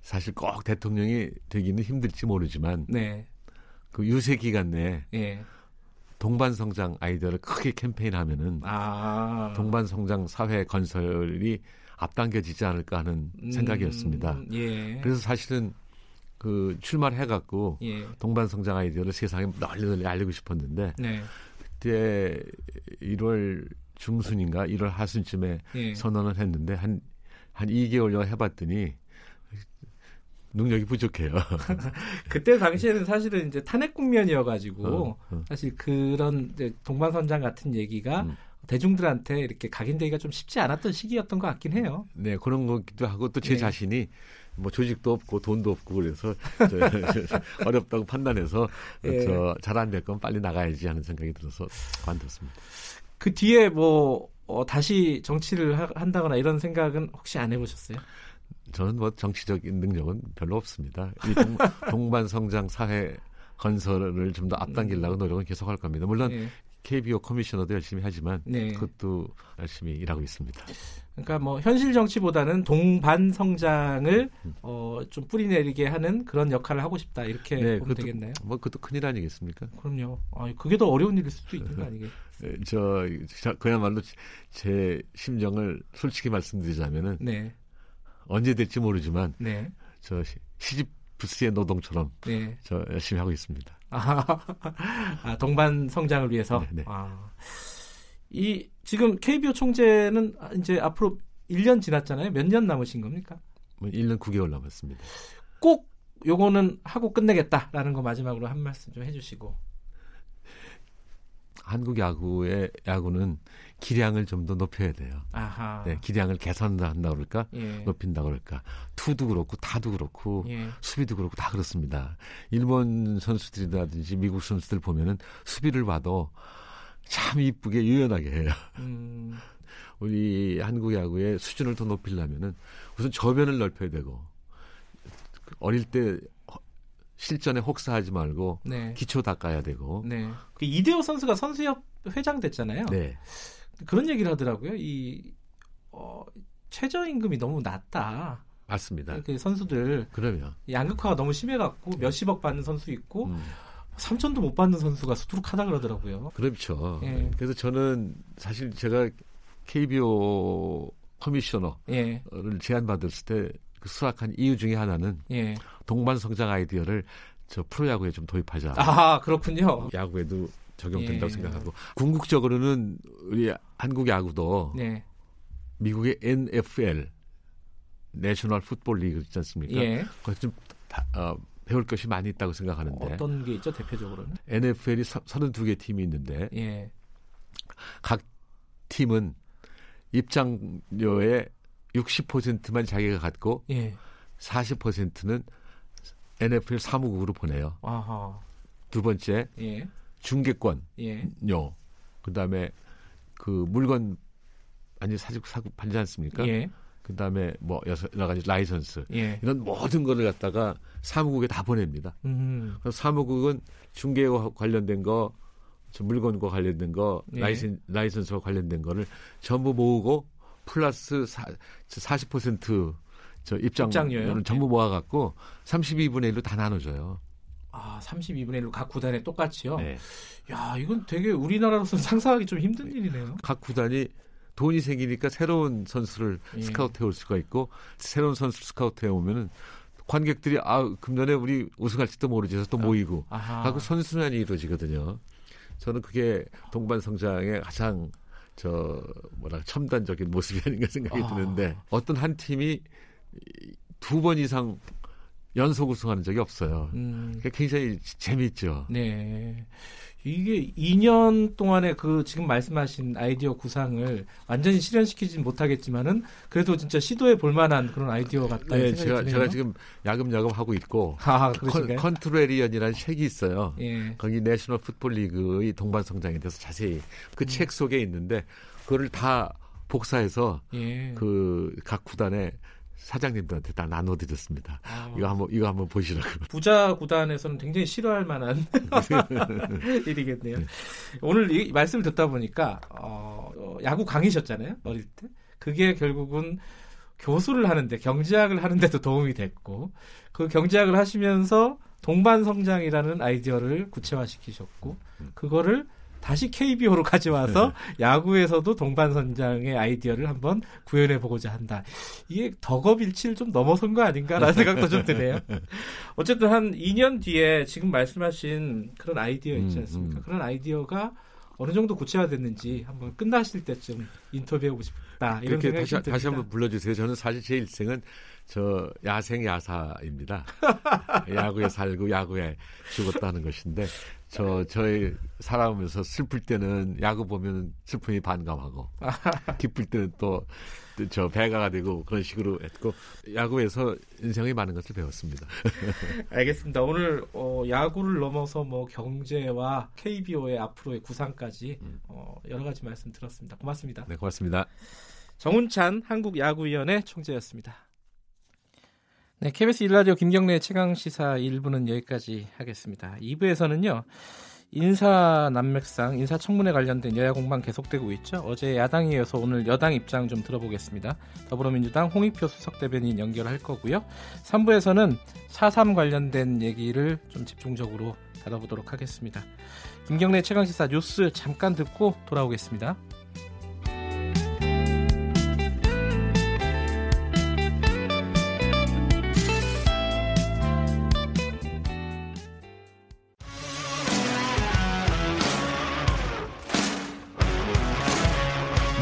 사실 꼭 대통령이 되기는 힘들지 모르지만. 네. 그 유세 기간 내에. 예. 동반성장 아이디어를 크게 캠페인하면은 아. 동반성장 사회 건설이 앞당겨지지 않을까 하는 음, 생각이었습니다. 예. 그래서 사실은 그 출마를 해갖고 예. 동반성장 아이디어를 세상에 널리 널리 알리고 싶었는데 네. 그때 1월 중순인가 1월 하순쯤에 예. 선언을 했는데 한한 2개월여 해봤더니 능력이 부족해요. 그때 당시에는 사실은 이제 탄핵 국면이어가지고 어, 어. 사실 그런 동반선장 같은 얘기가 음. 대중들한테 이렇게 각인되기가 좀 쉽지 않았던 시기였던 것 같긴 해요. 네, 그런 거기도 하고 또제 네. 자신이 뭐 조직도 없고 돈도 없고 그래서 어렵다고 판단해서 네. 저잘 안 될 건 빨리 나가야지 하는 생각이 들어서 관뒀습니다. 그 뒤에 뭐 어, 다시 정치를 하, 한다거나 이런 생각은 혹시 안 해보셨어요? 저는 뭐 정치적인 능력은 별로 없습니다. 이 동, 반 성장 사회 건설을 좀 더 앞당기려고 노력은 계속할 겁니다. 물론 네. KBO 커미셔너도 열심히 하지만 네. 그것도 열심히 일하고 있습니다. 그러니까 뭐 현실 정치보다는 동반 성장을 음. 어, 좀 뿌리내리게 하는 그런 역할을 하고 싶다 이렇게 네, 보면 그것도, 되겠나요? 뭐 그것도 큰일 아니겠습니까? 그럼요. 아, 그게 더 어려운 일일 수도 있는 거 아니겠어요? 네, 저, 저 그야말로 제 심정을 솔직히 말씀드리자면은 네. 언제 될지 모르지만 네. 저 시집 부스의 노동처럼 네. 저 열심히 하고 있습니다. 아, 동반 성장을 위해서. 네, 네. 아, 이 지금 KBO 총재는 이제 앞으로 1년 지났잖아요. 몇 년 남으신 겁니까? 뭐 1년 9개월 남았습니다. 꼭 요거는 하고 끝내겠다라는 거 마지막으로 한 말씀 좀 해주시고. 한국 야구의 야구는 기량을 좀 더 높여야 돼요. 아하. 네, 기량을 개선한다 그럴까, 예. 높인다 그럴까. 투도 그렇고 타도 그렇고 예. 수비도 그렇고 다 그렇습니다. 일본 선수들이라든지 미국 선수들 보면은 수비를 봐도 참 이쁘게 유연하게 해요. 음. 우리 한국 야구의 수준을 더 높이려면은 우선 저변을 넓혀야 되고 어릴 때 실전에 혹사하지 말고 네. 기초 닦아야 되고. 네. 그 이대호 선수가 선수협 회장 됐잖아요. 네. 그런 얘기를 하더라고요. 이 어, 최저임금이 너무 낮다. 맞습니다. 그 선수들 그러면 양극화가 너무 심해갖고 몇십억 받는 선수 있고 음. 3천도 못 받는 선수가 수두룩하다 그러더라고요. 그렇죠. 예. 그래서 저는 사실 제가 KBO 커미셔너를 예. 제안받았을 때그 수락한 이유 중에 하나는 예. 동반 성장 아이디어를 저 프로야구에 좀 도입하자. 아 그렇군요. 야구에도 적용된다고 예. 생각하고 궁극적으로는 우리 한국 야구도 네. 미국의 NFL 내셔널 풋볼 리그 있지 않습니까? 예. 거기 좀 다, 어, 배울 것이 많이 있다고 생각하는데 어떤 게 있죠 대표적으로는? NFL이 32개 팀이 있는데 예. 각 팀은 입장료의 60%만 자기가 갖고 예. 40%는 NFL 사무국으로 보내요. 아하. 두 번째 예. 중개권요. 예. 그다음에 그 물건 아니 사직 사고 팔지 않습니까? 예. 그다음에 뭐 여러 가지 라이선스 예. 이런 모든 거를 갖다가 사무국에 다 보냅니다. 음. 그래서 사무국은 중개와 관련된 거, 물건과 관련된 거, 예. 라이센 라이선스와 관련된 거를 전부 모으고 플러스 사, 40%저 입장, 입장료를 전부 모아갖고 32분의 1로 다 나눠줘요. 아, 32분의 1로 각 구단에 똑같이요? 네. 야, 이건 되게 우리나라로서 상상하기 좀 힘든 일이네요. 각 구단이 돈이 생기니까 새로운 선수를 예. 스카우트 해 올 수가 있고 새로운 선수 스카우트 해 오면은 관객들이 아 금년에 우리 우승할지도 모르지 해서 또 아, 모이고 하고 선순환이 이루어지거든요. 저는 그게 동반 성장의 가장 저 뭐라 첨단적인 모습이 아닌가 생각이 아. 드는데 어떤 한 팀이 두 번 이상 연속 우승하는 적이 없어요. 음. 굉장히 재미있죠. 네. 이게 2년 동안에 그 지금 말씀하신 아이디어 구상을 완전히 실현시키진 못하겠지만은 그래도 진짜 시도해 볼 만한 그런 아이디어 같다 네, 제가 드네요. 제가 지금 야금야금 하고 있고 아, con, contrarian이라는 책이 있어요. 예. 거기 National Football League의 동반 성장에 대해서 자세히 그책 음. 속에 있는데 그거를 다 복사해서 예. 그각 구단에 사장님들한테 다 나눠드렸습니다. 아. 이거 한번 이거 한번 보시라고. 부자 구단에서는 굉장히 싫어할 만한 일이겠네요. 네. 오늘 이 말씀을 듣다 보니까 어, 어, 야구 강의셨잖아요 어릴 때. 그게 결국은 교수를 하는데 경제학을 하는데도 도움이 됐고 그 경제학을 하시면서 동반 성장이라는 아이디어를 구체화시키셨고 음. 그거를 다시 KBO로 가져와서 네. 야구에서도 동반선장의 아이디어를 한번 구현해 보고자 한다. 이게 덕업일치를 좀 넘어선 거 아닌가라는 생각도 좀 드네요. 어쨌든 한 2년 뒤에 지금 말씀하신 그런 아이디어 있지 음, 않습니까? 음, 음. 그런 아이디어가 어느 정도 구체화됐는지 한번 끝나실 때쯤 인터뷰하고 싶다. 이런 생각이 다시, 듭니다. 다시 한번 불러주세요. 저는 사실 제 일생은 저 야생 야사입니다. 야구에 살고 야구에 죽었다는 것인데 저 저희 살아오면서 슬플 때는 야구 보면 슬픔이 반감하고 기쁠 때는 또 저 배가가 되고 그런 식으로 했고 야구에서 인생이 많은 것을 배웠습니다. 알겠습니다. 오늘 어, 야구를 넘어서 뭐 경제와 KBO의 앞으로의 구상까지 음. 어, 여러 가지 말씀 들었습니다. 고맙습니다. 네, 고맙습니다. 정운찬 한국야구위원회 총재였습니다. 네, KBS 1라디오 김경래 최강 시사 1부는 여기까지 하겠습니다. 2부에서는요. 인사 난맥상, 인사 청문회 관련된 여야 공방 계속되고 있죠. 어제 야당에 이어서 오늘 여당 입장 좀 들어보겠습니다. 더불어민주당 홍익표 수석 대변인 연결할 거고요. 3부에서는 4.3 관련된 얘기를 좀 집중적으로 다뤄보도록 하겠습니다. 김경래 최강 시사 뉴스 잠깐 듣고 돌아오겠습니다.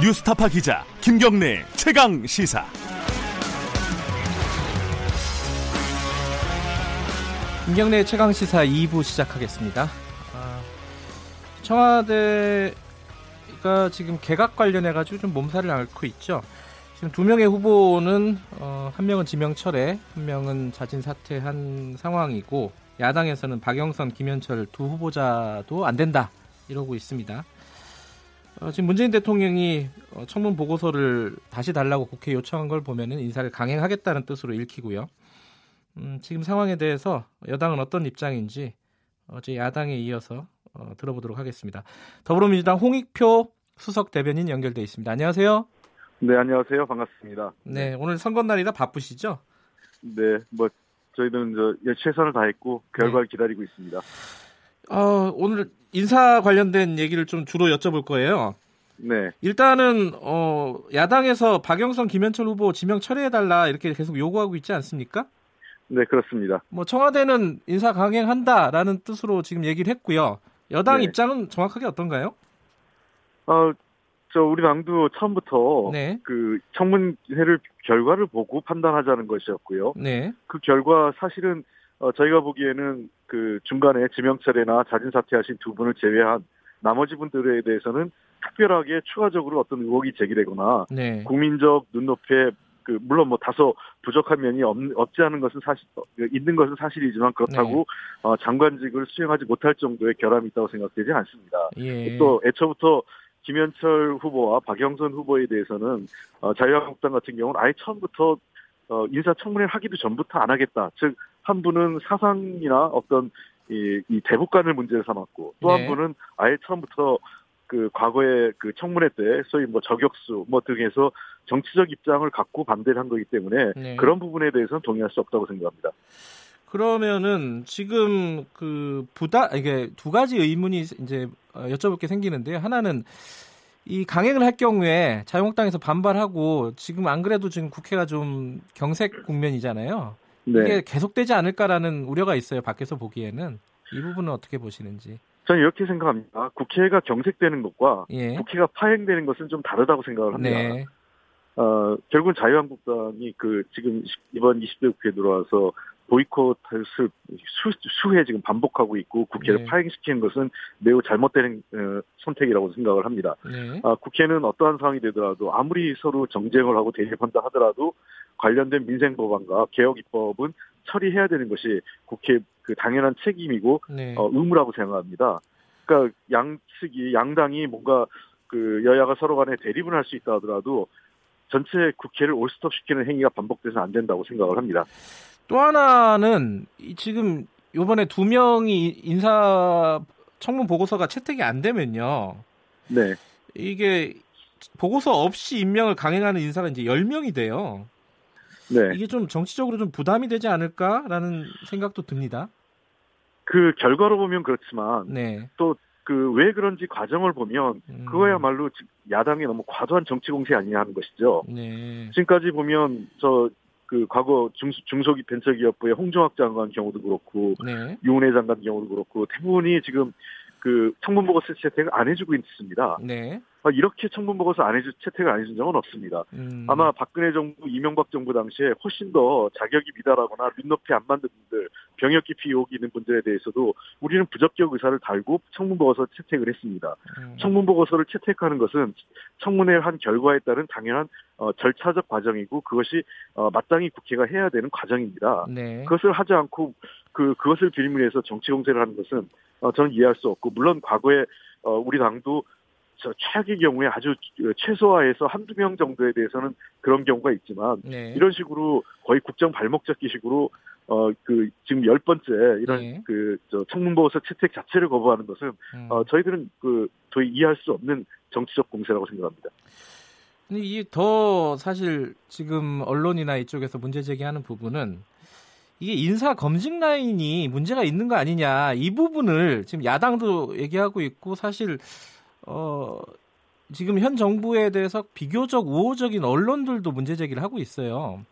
뉴스타파 기자 김경래 최강 시사. 김경래 최강 시사 2부 시작하겠습니다. 아, 청와대가 지금 개각 관련해 가지고 좀 몸살을 앓고 있죠. 지금 두 명의 후보는 어, 한 명은 지명 철회, 한 명은 자진 사퇴한 상황이고 야당에서는 박영선, 김현철 두 후보자도 안 된다 이러고 있습니다. 어, 지금 문재인 대통령이 어, 청문 보고서를 다시 달라고 국회에 요청한 걸 보면은 인사를 강행하겠다는 뜻으로 읽히고요. 음, 지금 상황에 대해서 여당은 어떤 입장인지 어제 야당에 이어서 어, 들어보도록 하겠습니다. 더불어민주당 홍익표 수석 대변인 연결돼 있습니다. 안녕하세요. 네, 안녕하세요. 반갑습니다. 네, 오늘 선거 날이라 바쁘시죠? 네, 뭐 저희들은 저 최선을 다했고 결과를 네. 기다리고 있습니다. 어, 오늘 인사 관련된 얘기를 좀 주로 여쭤볼 거예요. 네. 일단은 어, 야당에서 박영선, 김현철 후보 지명 철회해달라 이렇게 계속 요구하고 있지 않습니까? 네, 그렇습니다. 뭐 청와대는 인사 강행한다라는 뜻으로 지금 얘기를 했고요. 여당 네. 입장은 정확하게 어떤가요? 어, 저 우리 당도 처음부터 네. 그 청문회를 결과를 보고 판단하자는 것이었고요. 네. 그 결과 사실은 어, 저희가 보기에는 그 중간에 지명철회나 자진 사퇴하신 두 분을 제외한 나머지 분들에 대해서는 특별하게 추가적으로 어떤 의혹이 제기되거나 네. 국민적 눈높이에 그 물론 뭐 다소 부족한 면이 없, 없지 않은 것은 사실 있는 것은 사실이지만 그렇다고 네. 어, 장관직을 수행하지 못할 정도의 결함이 있다고 생각되지 않습니다. 예. 또 애초부터 김현철 후보와 박영선 후보에 대해서는 어, 자유한국당 같은 경우는 아예 처음부터 어, 인사청문회를 하기도 전부터 안 하겠다. 즉, 한 분은 사상이나 어떤 이, 이 대북관을 문제를 삼았고, 또한 네. 분은 아예 처음부터 그 과거에 그 청문회 때 소위 뭐 저격수 뭐 등에서 정치적 입장을 갖고 반대를 한 거기 때문에 네. 그런 부분에 대해서는 동의할 수 없다고 생각합니다. 그러면은 지금 그 부다 이게 두 가지 의문이 이제 어, 여쭤볼 게 생기는데요. 하나는 이 강행을 할 경우에 자유한국당에서 반발하고 지금 안 그래도 지금 국회가 좀 경색 국면이잖아요. 네. 이게 계속되지 않을까라는 우려가 있어요. 밖에서 보기에는 이 부분은 어떻게 보시는지. 저는 이렇게 생각합니다. 국회가 경색되는 것과 예. 국회가 파행되는 것은 좀 다르다고 생각을 합니다. 네. 어, 결국은 자유한국당이 그 지금 이번 20대 국회에 들어와서 보이콧을 수, 수회 지금 반복하고 있고 국회를 네. 파행시키는 것은 매우 잘못된 어, 선택이라고 생각을 합니다. 네. 아, 국회는 어떠한 상황이 되더라도 아무리 서로 정쟁을 하고 대립한다 하더라도 관련된 민생 법안과 개혁 입법은 처리해야 되는 것이 국회 그 당연한 책임이고 네. 어, 의무라고 생각합니다. 그러니까 양측이 양당이 뭔가 그 여야가 서로 간에 대립을 할 수 있다 하더라도 전체 국회를 올스톱 시키는 행위가 반복돼서 안 된다고 생각을 합니다. 또 하나는 지금 요번에 두 명이 인사 청문 보고서가 채택이 안 되면요. 네. 이게 보고서 없이 임명을 강행하는 인사가 이제 10명이 돼요. 네. 이게 좀 정치적으로 좀 부담이 되지 않을까라는 생각도 듭니다. 그 결과로 보면 그렇지만 네. 또 그 왜 그런지 과정을 보면 음. 그거야말로 야당이 너무 과도한 정치 공세 아니냐 하는 것이죠. 네. 지금까지 보면 저 그 과거 중, 중소 기 벤처기업부의 홍정학 장관 경우도 그렇고 네. 유은혜 장관 경우도 그렇고 대부분이 지금 그 청문 보고서 채택을 안 해주고 있습니다. 네. 아, 이렇게 청문 보고서 안 해주 채택을 안 해준 적은 없습니다. 음. 아마 박근혜 정부, 이명박 정부 당시에 훨씬 더 자격이 미달하거나 눈높이 안 맞는 분들, 병역 기피 의혹이 있는 분들에 대해서도 우리는 부적격 의사를 달고 청문 보고서 채택을 했습니다. 음. 청문 보고서를 채택하는 것은 청문회 한 결과에 따른 당연한 어, 절차적 과정이고 그것이 어, 마땅히 국회가 해야 되는 과정입니다. 네. 그것을 하지 않고 그 그것을 빌미해서 정치 공세를 하는 것은 어, 저는 이해할 수 없고 물론 과거에 어, 우리 당도 저 최악의 경우에 아주 최소화해서 한두 명 정도에 대해서는 그런 경우가 있지만 네. 이런 식으로 거의 국정 발목 잡기식으로 어 그 지금 열 번째 이런 네. 그저 청문보고서 채택 자체를 거부하는 것은 음. 어 저희들은 그 도저히 이해할 수 없는 정치적 공세라고 생각합니다. 근데 이게 더 사실 지금 언론이나 이쪽에서 문제 제기하는 부분은 이게 인사 검증 라인이 문제가 있는 거 아니냐 이 부분을 지금 야당도 얘기하고 있고 사실 어, 지금 현 정부에 대해서 비교적 우호적인 언론들도 문제 제기를 하고 있어요.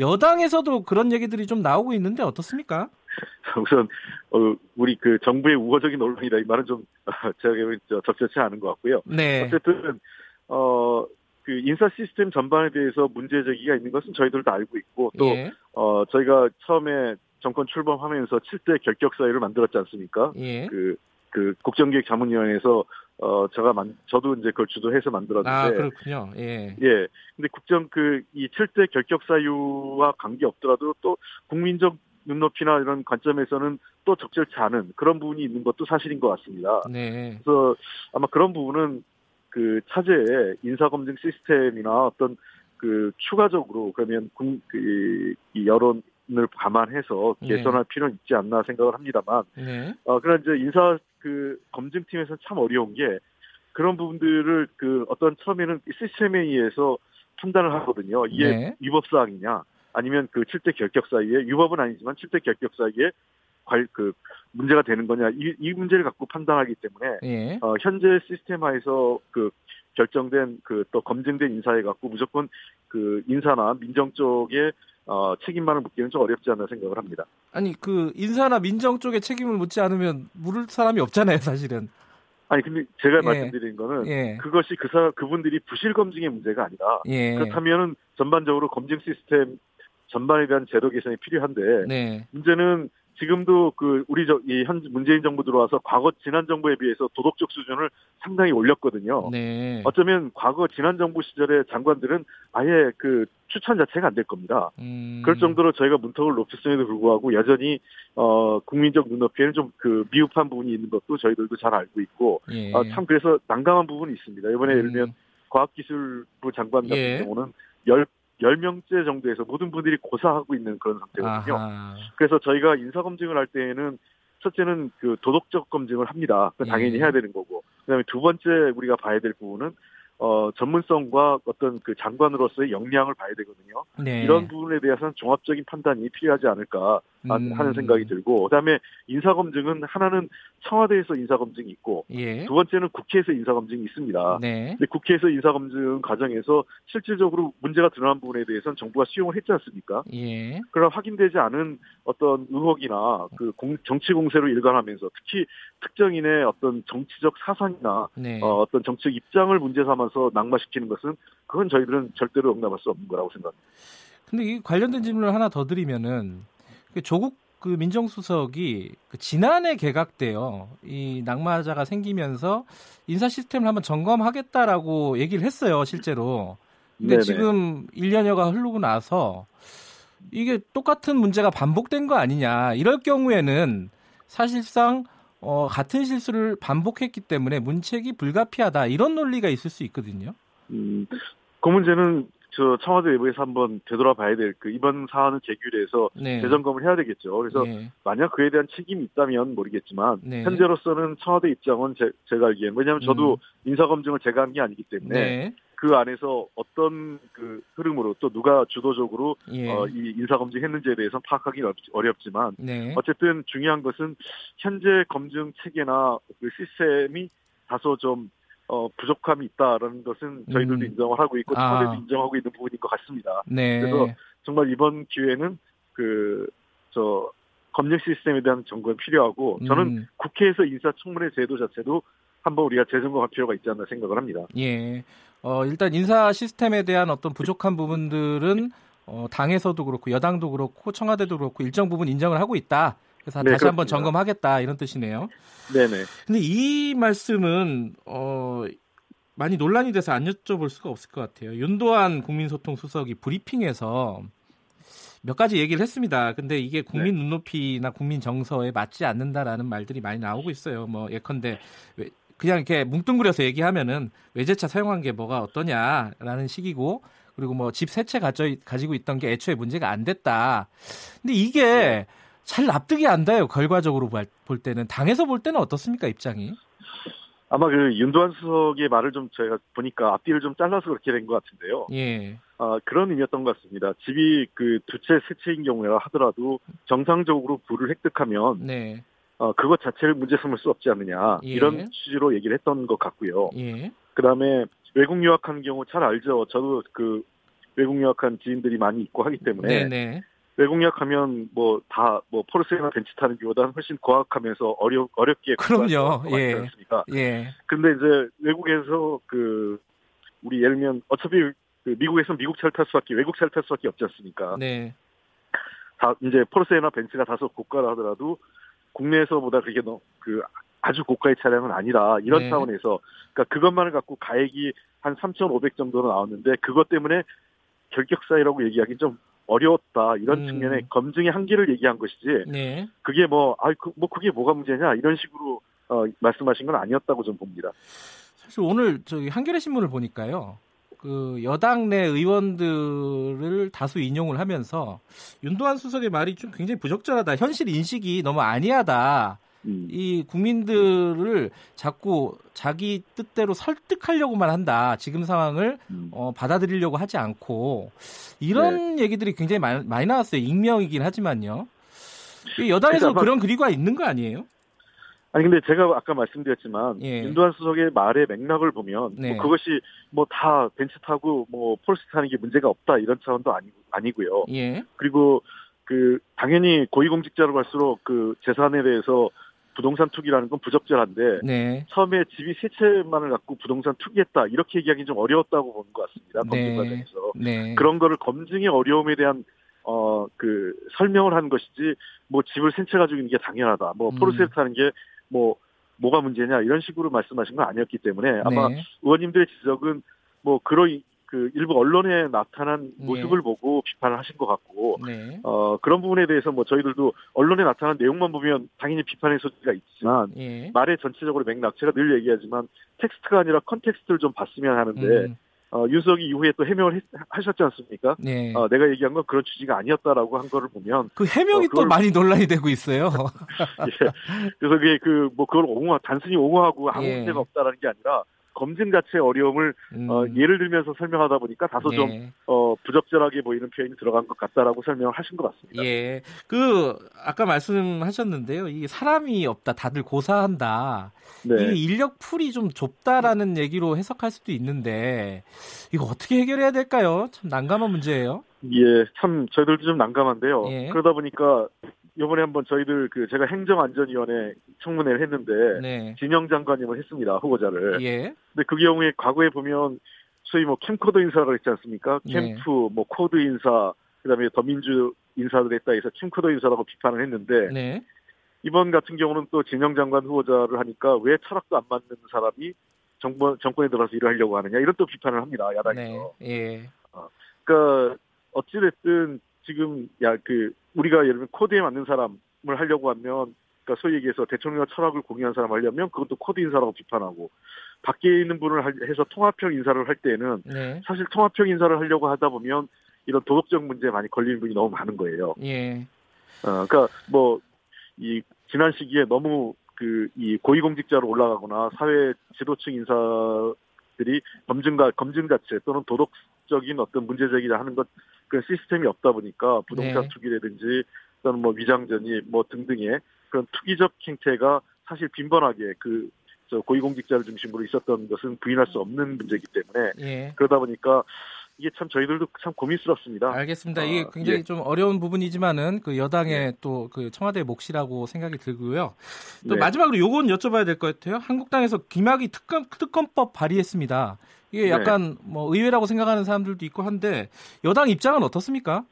여당에서도 그런 얘기들이 좀 나오고 있는데 어떻습니까? 우선 어, 우리 그 정부의 우호적인 언론이다 이 말은 좀 제가 적절치 않은 것 같고요. 네. 어쨌든 어. 그 인사 시스템 전반에 대해서 문제 제기가 있는 것은 저희들도 알고 있고 또 예. 어, 저희가 처음에 정권 출범하면서 7대 결격 사유를 만들었지 않습니까? 예. 그 그 국정기획 자문위원회에서 어 제가 만 저도 이제 그걸 주도해서 만들었는데 아 그렇군요. 예. 예. 근데 국정 그 이 7대 결격 사유와 관계 없더라도 또 국민적 눈높이나 이런 관점에서는 또 적절치 않은 그런 부분이 있는 것도 사실인 것 같습니다. 네. 그래서 아마 그런 부분은 그 차제에 인사검증 시스템이나 어떤 그 추가적으로 그러면 국, 그, 이 여론 을 감안해서 네. 개선할 네. 필요는 있지 않나 생각을 합니다만, 네. 어, 그러나 이제 인사 그 검증팀에서 참 어려운 게 그런 부분들을 그 어떤 처음에는 시스템에 의해서 판단을 하거든요. 이게 네. 위법 사항이냐, 아니면 그 7대 결격 사이에 위법은 아니지만 7대 결격 사이에 관, 그 문제가 되는 거냐 이, 이 문제를 갖고 판단하기 때문에 네. 어, 현재 시스템하에서 그 결정된 그 또 검증된 인사에 갖고 무조건 그 인사나 민정 쪽에 어, 책임만을 묻기는 좀 어렵지 않나 생각을 합니다. 아니 그 인사나 민정 쪽에 책임을 묻지 않으면 물을 사람이 없잖아요, 사실은. 아니 근데 제가 예. 말씀드린 거는 예. 그것이 그 사, 그분들이 부실 검증의 문제가 아니라 예. 그렇다면은 전반적으로 검증 시스템 전반에 대한 제도 개선이 필요한데 네. 문제는 지금도 그 우리 저이현 문재인 정부 들어와서 과거 지난 정부에 비해서 도덕적 수준을 상당히 올렸거든요. 네. 어쩌면 과거 지난 정부 시절의 장관들은 아예 그 추천 자체가 안 될 겁니다. 음. 그럴 정도로 저희가 문턱을 높였음에도 불구하고 여전히 어 국민적 눈높이에는 좀 그 미흡한 부분이 있는 것도 저희들도 잘 알고 있고 예. 어, 참 그래서 난감한 부분이 있습니다. 이번에 음. 예를 들면 과학기술부 장관 같은 예. 경우는 열 10명째 정도에서 모든 분들이 고사하고 있는 그런 상태거든요. 아하. 그래서 저희가 인사검증을 할 때에는 첫째는 그 도덕적 검증을 합니다. 당연히 예. 해야 되는 거고. 그다음에 두 번째 우리가 봐야 될 부분은 어, 전문성과 어떤 그 장관으로서의 역량을 봐야 되거든요. 네. 이런 부분에 대해서는 종합적인 판단이 필요하지 않을까 음. 하는 생각이 들고, 그다음에 인사 검증은 하나는 청와대에서 인사 검증이 있고, 예. 두 번째는 국회에서 인사 검증이 있습니다. 네. 근데 국회에서 인사 검증 과정에서 실질적으로 문제가 드러난 부분에 대해서는 정부가 수용을 했지 않습니까? 예. 그러나 확인되지 않은 어떤 의혹이나 그 공, 정치 공세로 일관하면서 특히 특정인의 어떤 정치적 사상이나 네. 어, 어떤 정치적 입장을 문제 삼아서 낙마시키는 것은 그건 저희들은 절대로 용납할 수 없는 거라고 생각합니다. 근데 이 관련된 질문을 하나 더 드리면은 그 조국 그 민정수석이 그 지난해 개각 때요. 이 낙마자가 생기면서 인사 시스템을 한번 점검하겠다라고 얘기를 했어요, 실제로. 근데 네네. 지금 1년여가 흐르고 나서 이게 똑같은 문제가 반복된 거 아니냐. 이럴 경우에는 사실상 어, 같은 실수를 반복했기 때문에 문책이 불가피하다. 이런 논리가 있을 수 있거든요. 음, 그 문제는 저 청와대 내부에서 한번 되돌아봐야 될 그 이번 사안을 제기해서 네. 재점검을 해야 되겠죠. 그래서 네. 만약 그에 대한 책임이 있다면 모르겠지만 네. 현재로서는 청와대 입장은 제, 가 알기에는 왜냐하면 저도 음. 인사 검증을 제가 한 게 아니기 때문에 네. 그 안에서 어떤 그 흐름으로 또 누가 주도적으로 예. 어, 이 인사 검증 했는지에 대해서 파악하기 어렵지만 네. 어쨌든 중요한 것은 현재 검증 체계나 그 시스템이 다소 좀 어, 부족함이 있다라는 것은 저희들도 음. 인정을 하고 있고 청와대도 아. 인정하고 있는 부분인 것 같습니다. 네. 그래서 정말 이번 기회는 그 저 검증 시스템에 대한 점검이 필요하고 저는 음. 국회에서 인사청문회 제도 자체도 한번 우리가 재점검할 필요가 있지 않나 생각을 합니다. 예. 어, 일단 인사 시스템에 대한 어떤 부족한 부분들은 어, 당에서도 그렇고 여당도 그렇고 청와대도 그렇고 일정 부분 인정을 하고 있다. 그래서 네, 다시 그렇습니다. 한번 점검하겠다 이런 뜻이네요. 네네. 근데 이 말씀은 어, 많이 논란이 돼서 안 여쭤볼 수가 없을 것 같아요. 윤도한 국민소통 수석이 브리핑에서 몇 가지 얘기를 했습니다. 근데 이게 국민 네. 눈높이나 국민 정서에 맞지 않는다라는 말들이 많이 나오고 있어요. 뭐 예컨대 그냥 이렇게 뭉뚱그려서 얘기하면은 외제차 사용한 게 뭐가 어떠냐라는 식이고 그리고 뭐 집 세 채 가지고 있던 게 애초에 문제가 안 됐다. 근데 이게 네. 잘 납득이 안 돼요. 결과적으로 볼 때는 당에서 볼 때는 어떻습니까 입장이? 아마 그 윤도한 수석의 말을 좀 저희가 보니까 앞뒤를 좀 잘라서 그렇게 된 것 같은데요. 예. 아, 그런 의미였던 것 같습니다. 집이 그 두 채, 세 채인 경우라 하더라도 정상적으로 불을 획득하면 네. 어, 그것 자체를 문제 삼을 수 없지 않느냐 예. 이런 취지로 얘기를 했던 것 같고요. 예. 그다음에 외국 유학하는 경우 잘 알죠. 저도 그 외국 유학한 지인들이 많이 있고 하기 때문에 네네. 네. 외국 유학하면 뭐 다뭐 뭐 포르쉐나 벤츠 타는 것보다는 훨씬 고학하면서 어려 어렵게 그럼요. 예. 않습니까? 예. 근데 이제 외국에서 그 우리 예를 들면 어차피 그 미국에서 미국 차를 탈 수밖에 외국 차를 탈 수밖에 없지 않습니까? 네. 다 이제 포르쉐나 벤츠가 다소 고가라 하더라도 국내에서보다 그게 너그 아주 고가의 차량은 아니라 이런 네. 차원에서 그러니까 그것만을 갖고 가액이 한 3,500 정도로 나왔는데 그것 때문에 결격 사유라고 얘기하기 좀 어려웠다 이런 음. 측면에 검증의 한계를 얘기한 것이지 네. 그게 뭐아뭐 그, 뭐 그게 뭐가 문제냐 이런 식으로 어, 말씀하신 건 아니었다고 좀 봅니다. 사실 오늘 저기 한겨레 신문을 보니까요. 그 여당 내 의원들을 다수 인용을 하면서 윤도한 수석의 말이 좀 굉장히 부적절하다. 현실 인식이 너무 아니하다. 음. 이 국민들을 자꾸 자기 뜻대로 설득하려고만 한다. 지금 상황을 음. 어, 받아들이려고 하지 않고 이런 네. 얘기들이 굉장히 많이, 많이 나왔어요. 익명이긴 하지만요. 여당에서 그런 그리가 있는 거 아니에요? 아니 근데 제가 아까 말씀드렸지만 예. 윤도한 수석의 말의 맥락을 보면 뭐 네. 뭐 그것이 뭐 다 벤츠 타고 뭐 폴스 타는 게 문제가 없다 이런 차원도 아니 아니고요. 예. 그리고 그 당연히 고위공직자로 갈수록 그 재산에 대해서 부동산 투기라는 건 부적절한데 네. 처음에 집이 세 채만을 갖고 부동산 투기했다 이렇게 얘기하기 좀 어려웠다고 보는 것 같습니다. 검증 네. 과정에서 네. 그런 거를 검증의 어려움에 대한 어 그 설명을 한 것이지 뭐 집을 세채 가지고 있는 게 당연하다. 뭐 음. 포르쉐를 타는 게뭐 뭐가 문제냐 이런 식으로 말씀하신 건 아니었기 때문에 아마 네. 의원님들의 지적은 뭐 그런 그 일부 언론에 나타난 네. 모습을 네. 보고 비판을 하신 것 같고 네. 어 그런 부분에 대해서 뭐 저희들도 언론에 나타난 내용만 보면 당연히 비판의 소지가 있지만 네. 말의 전체적으로 맥락 제가 늘 얘기하지만 텍스트가 아니라 context를 좀 봤으면 하는데 음. 어, 윤 수석이 이후에 또 해명을 했, 하셨지 않습니까? 네. 어, 내가 얘기한 건 그런 취지가 아니었다라고 한 거를 보면 그 해명이 어, 또 많이 논란이 되고 있어요. 예. 그래서 그게 그 뭐 그걸 옹호 단순히 옹호하고 아무 예. 문제가 없다라는 게 아니라 검증 자체의 어려움을 음. 어, 예를 들면서 설명하다 보니까 다소 네. 좀 어, 부적절하게 보이는 표현이 들어간 것 같다라고 설명을 하신 것 같습니다. 예, 그 아까 말씀하셨는데요. 이 사람이 없다, 다들 고사한다. 네. 이 인력 풀이 좀 좁다라는 얘기로 해석할 수도 있는데 이거 어떻게 해결해야 될까요? 참 난감한 문제예요. 예, 참 저희들도 좀 난감한데요. 예. 그러다 보니까 이번에 한번 저희들 그 제가 행정안전위원회 청문회를 했는데 네. 진영 장관님을 했습니다 후보자를. 예. 근데 그 경우에 과거에 보면 소위 뭐 캠코더 인사가 있지 않습니까? 네. 캠프, 네. 뭐 코드 인사, 그다음에 더민주 인사들 했다 해서 캠코더 인사라고 비판을 했는데 네. 이번 같은 경우는 또 진영 장관 후보자를 하니까 왜 철학도 안 맞는 사람이 정권 정권에 들어서 일을 하려고 하느냐 이런 또 비판을 합니다 야당에서. 네. 예. 어, 그러니까 어찌됐든 지금 야 그 우리가 예를 들면 코드에 맞는 사람을 하려고 하면 그러니까 소위 얘기해서 대통령 철학을 공유한 사람 하려면 그것도 코드 인사라고 비판하고 밖에 있는 분을 해서 통합형 인사를 할 때는 네. 사실 통합형 인사를 하려고 하다 보면 이런 도덕적 문제에 많이 걸리는 분이 너무 많은 거예요. 예. 어, 그러니까 뭐 이 지난 시기에 너무 그 이 고위공직자로 올라가거나 사회 지도층 인사들이 검증과 검증 자체 또는 도덕적인 어떤 문제 제기를 하는 것 그런 시스템이 없다 보니까 부동산 네. 투기라든지 또는 뭐 위장전이 뭐 등등의 그런 투기적 행태가 사실 빈번하게 그 고위공직자를 중심으로 있었던 것은 부인할 수 없는 문제이기 때문에 예. 그러다 보니까 이게 참 저희들도 참 고민스럽습니다. 알겠습니다. 이게 아, 굉장히 예. 좀 어려운 부분이지만은 그 여당의 예. 또그 청와대 몫이라고 생각이 들고요. 또 네. 마지막으로 요건 여쭤봐야 될 것 같아요. 한국당에서 김학의 특검 특검법 발의했습니다. 이게 네. 약간 네. 뭐 의외라고 생각하는 사람들도 있고 한데 여당 입장은 어떻습니까?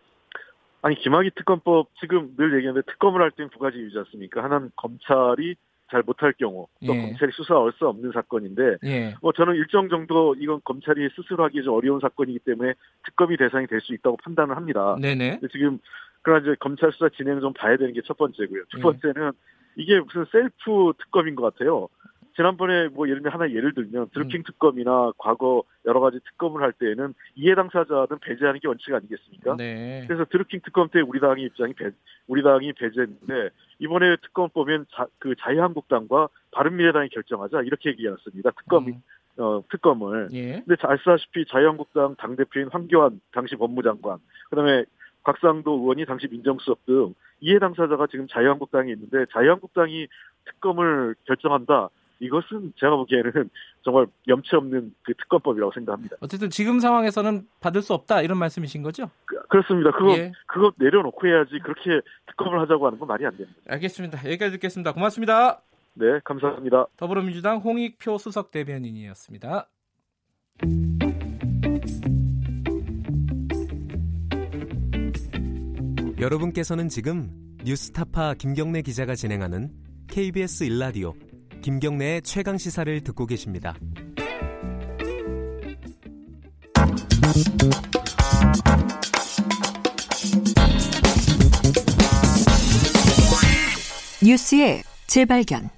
아니 김학의 특검법 지금 늘 얘기하는데 특검을 할 때는 두 가지 유지 않습니까? 하나는 검찰이 잘 못할 경우 또 예. 검찰이 수사할 수 없는 사건인데 예. 뭐 저는 일정 정도 이건 검찰이 스스로 하기 좀 어려운 사건이기 때문에 특검이 대상이 될 수 있다고 판단을 합니다. 네네. 지금 그러나 이제 검찰 수사 진행 좀 봐야 되는 게 첫 번째고요. 두 예. 번째는 이게 무슨 셀프 특검인 것 같아요. 지난번에 뭐 예를 들면 하나 예를 들면 드루킹 음. 특검이나 과거 여러 가지 특검을 할 때에는 이해 당사자는 배제하는 게 원칙 아니겠습니까? 네. 그래서 드루킹 특검 때 우리 당의 입장이 배, 우리 당이 배제했는데 이번에 특검 보면 자, 그 자유한국당과 바른미래당이 결정하자 이렇게 얘기했습니다. 특검 음. 어, 특검을. 예. 근데 아시다시피 자유한국당 당대표인 황교안 당시 법무장관, 그다음에 곽상도 의원이 당시 민정수석 등 이해 당사자가 지금 자유한국당에 있는데 자유한국당이 특검을 결정한다. 이것은 제가 보기에는 정말 염치 없는 그 특검법이라고 생각합니다. 어쨌든 지금 상황에서는 받을 수 없다 이런 말씀이신 거죠? 그, 렇습니다 그거 예. 그거 내려놓고 해야지 그렇게 특검을 하자고 하는 건 말이 안 됩니다. 알겠습니다. 여기까지 듣겠습니다. 고맙습니다. 네, 감사합니다. 더불어민주당 홍익표 수석 대변인이었습니다. 여러분께서는 지금 뉴스타파 김경래 기자가 진행하는 KBS 일라디오 김경래의 최강 시사를 듣고 계십니다. 뉴스의 재발견.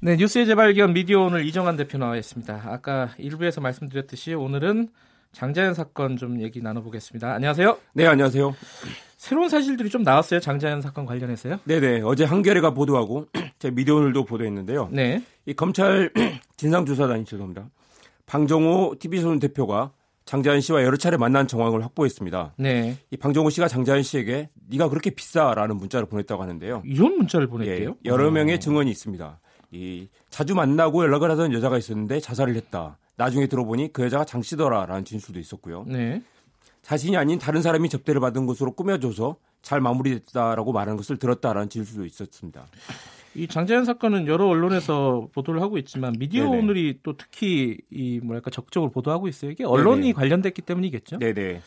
네, 뉴스의 재발견 미디어 오늘 이정환 대표 나와 있습니다. 아까 일부에서 말씀드렸듯이 오늘은 장자연 사건 좀 얘기 나눠보겠습니다. 안녕하세요. 네, 안녕하세요. 새로운 사실들이 좀 나왔어요. 장자연 사건 관련해서요? 네네. 어제 한겨레가 보도하고 제 미디어오늘도 보도했는데요. 네. 이 검찰 진상조사단이 죄송합니다. 방정호 TV소년 대표가 장자연 씨와 여러 차례 만난 정황을 확보했습니다. 네. 이 방정호 씨가 장자연 씨에게 네가 그렇게 비싸라는 문자를 보냈다고 하는데요. 이런 문자를 보냈대요? 예, 여러 오. 명의 증언이 있습니다. 이 자주 만나고 연락을 하던 여자가 있었는데 자살을 했다. 나중에 들어보니 그 여자가 장 씨더라라는 진술도 있었고요. 네. 자신이 아닌 다른 사람이 접대를 받은 것으로 꾸며줘서 잘 마무리됐다라고 말하는 것을 들었다라는 진술도 있었습니다. 이 장재현 사건은 여러 언론에서 보도를 하고 있지만 미디어 네네. 오늘이 또 특히 이 뭐랄까 적극적으로 보도하고 있어요. 이게 언론이 네네. 관련됐기 때문이겠죠. 네네.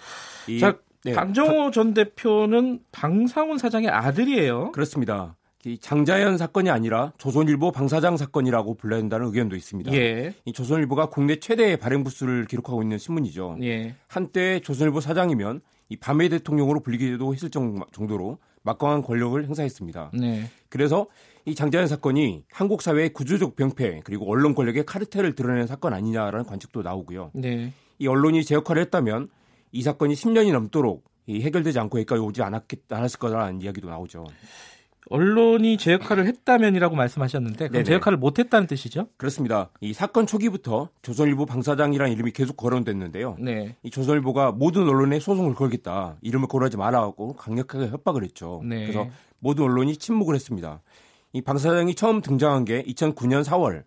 이, 자, 네. 강정호 전 대표는 방상훈 사장의 아들이에요. 그렇습니다. 이 장자연 사건이 아니라 조선일보 방사장 사건이라고 불러야 한다는 의견도 있습니다. 예. 이 조선일보가 국내 최대의 발행 부수를 기록하고 있는 신문이죠. 예. 한때 조선일보 사장이면 이 밤의 대통령으로 불리기도 했을 정도로 막강한 권력을 행사했습니다. 네. 그래서 이 장자연 사건이 한국 사회의 구조적 병폐 그리고 언론 권력의 카르텔을 드러내는 사건 아니냐라는 관측도 나오고요. 네. 이 언론이 제 역할을 했다면 이 사건이 10년이 넘도록 이 해결되지 않고 여기까지 오지 않았겠, 않았을 거라는 이야기도 나오죠. 언론이 제 역할을 했다면이라고 말씀하셨는데 그럼 제 역할을 못했다는 뜻이죠? 그렇습니다. 이 사건 초기부터 조선일보 방사장이라는 이름이 계속 거론됐는데요. 네. 이 조선일보가 모든 언론에 소송을 걸겠다. 이름을 거론하지 말아갖고 강력하게 협박을 했죠. 네. 그래서 모든 언론이 침묵을 했습니다. 이 방사장이 처음 등장한 게 2009년 4월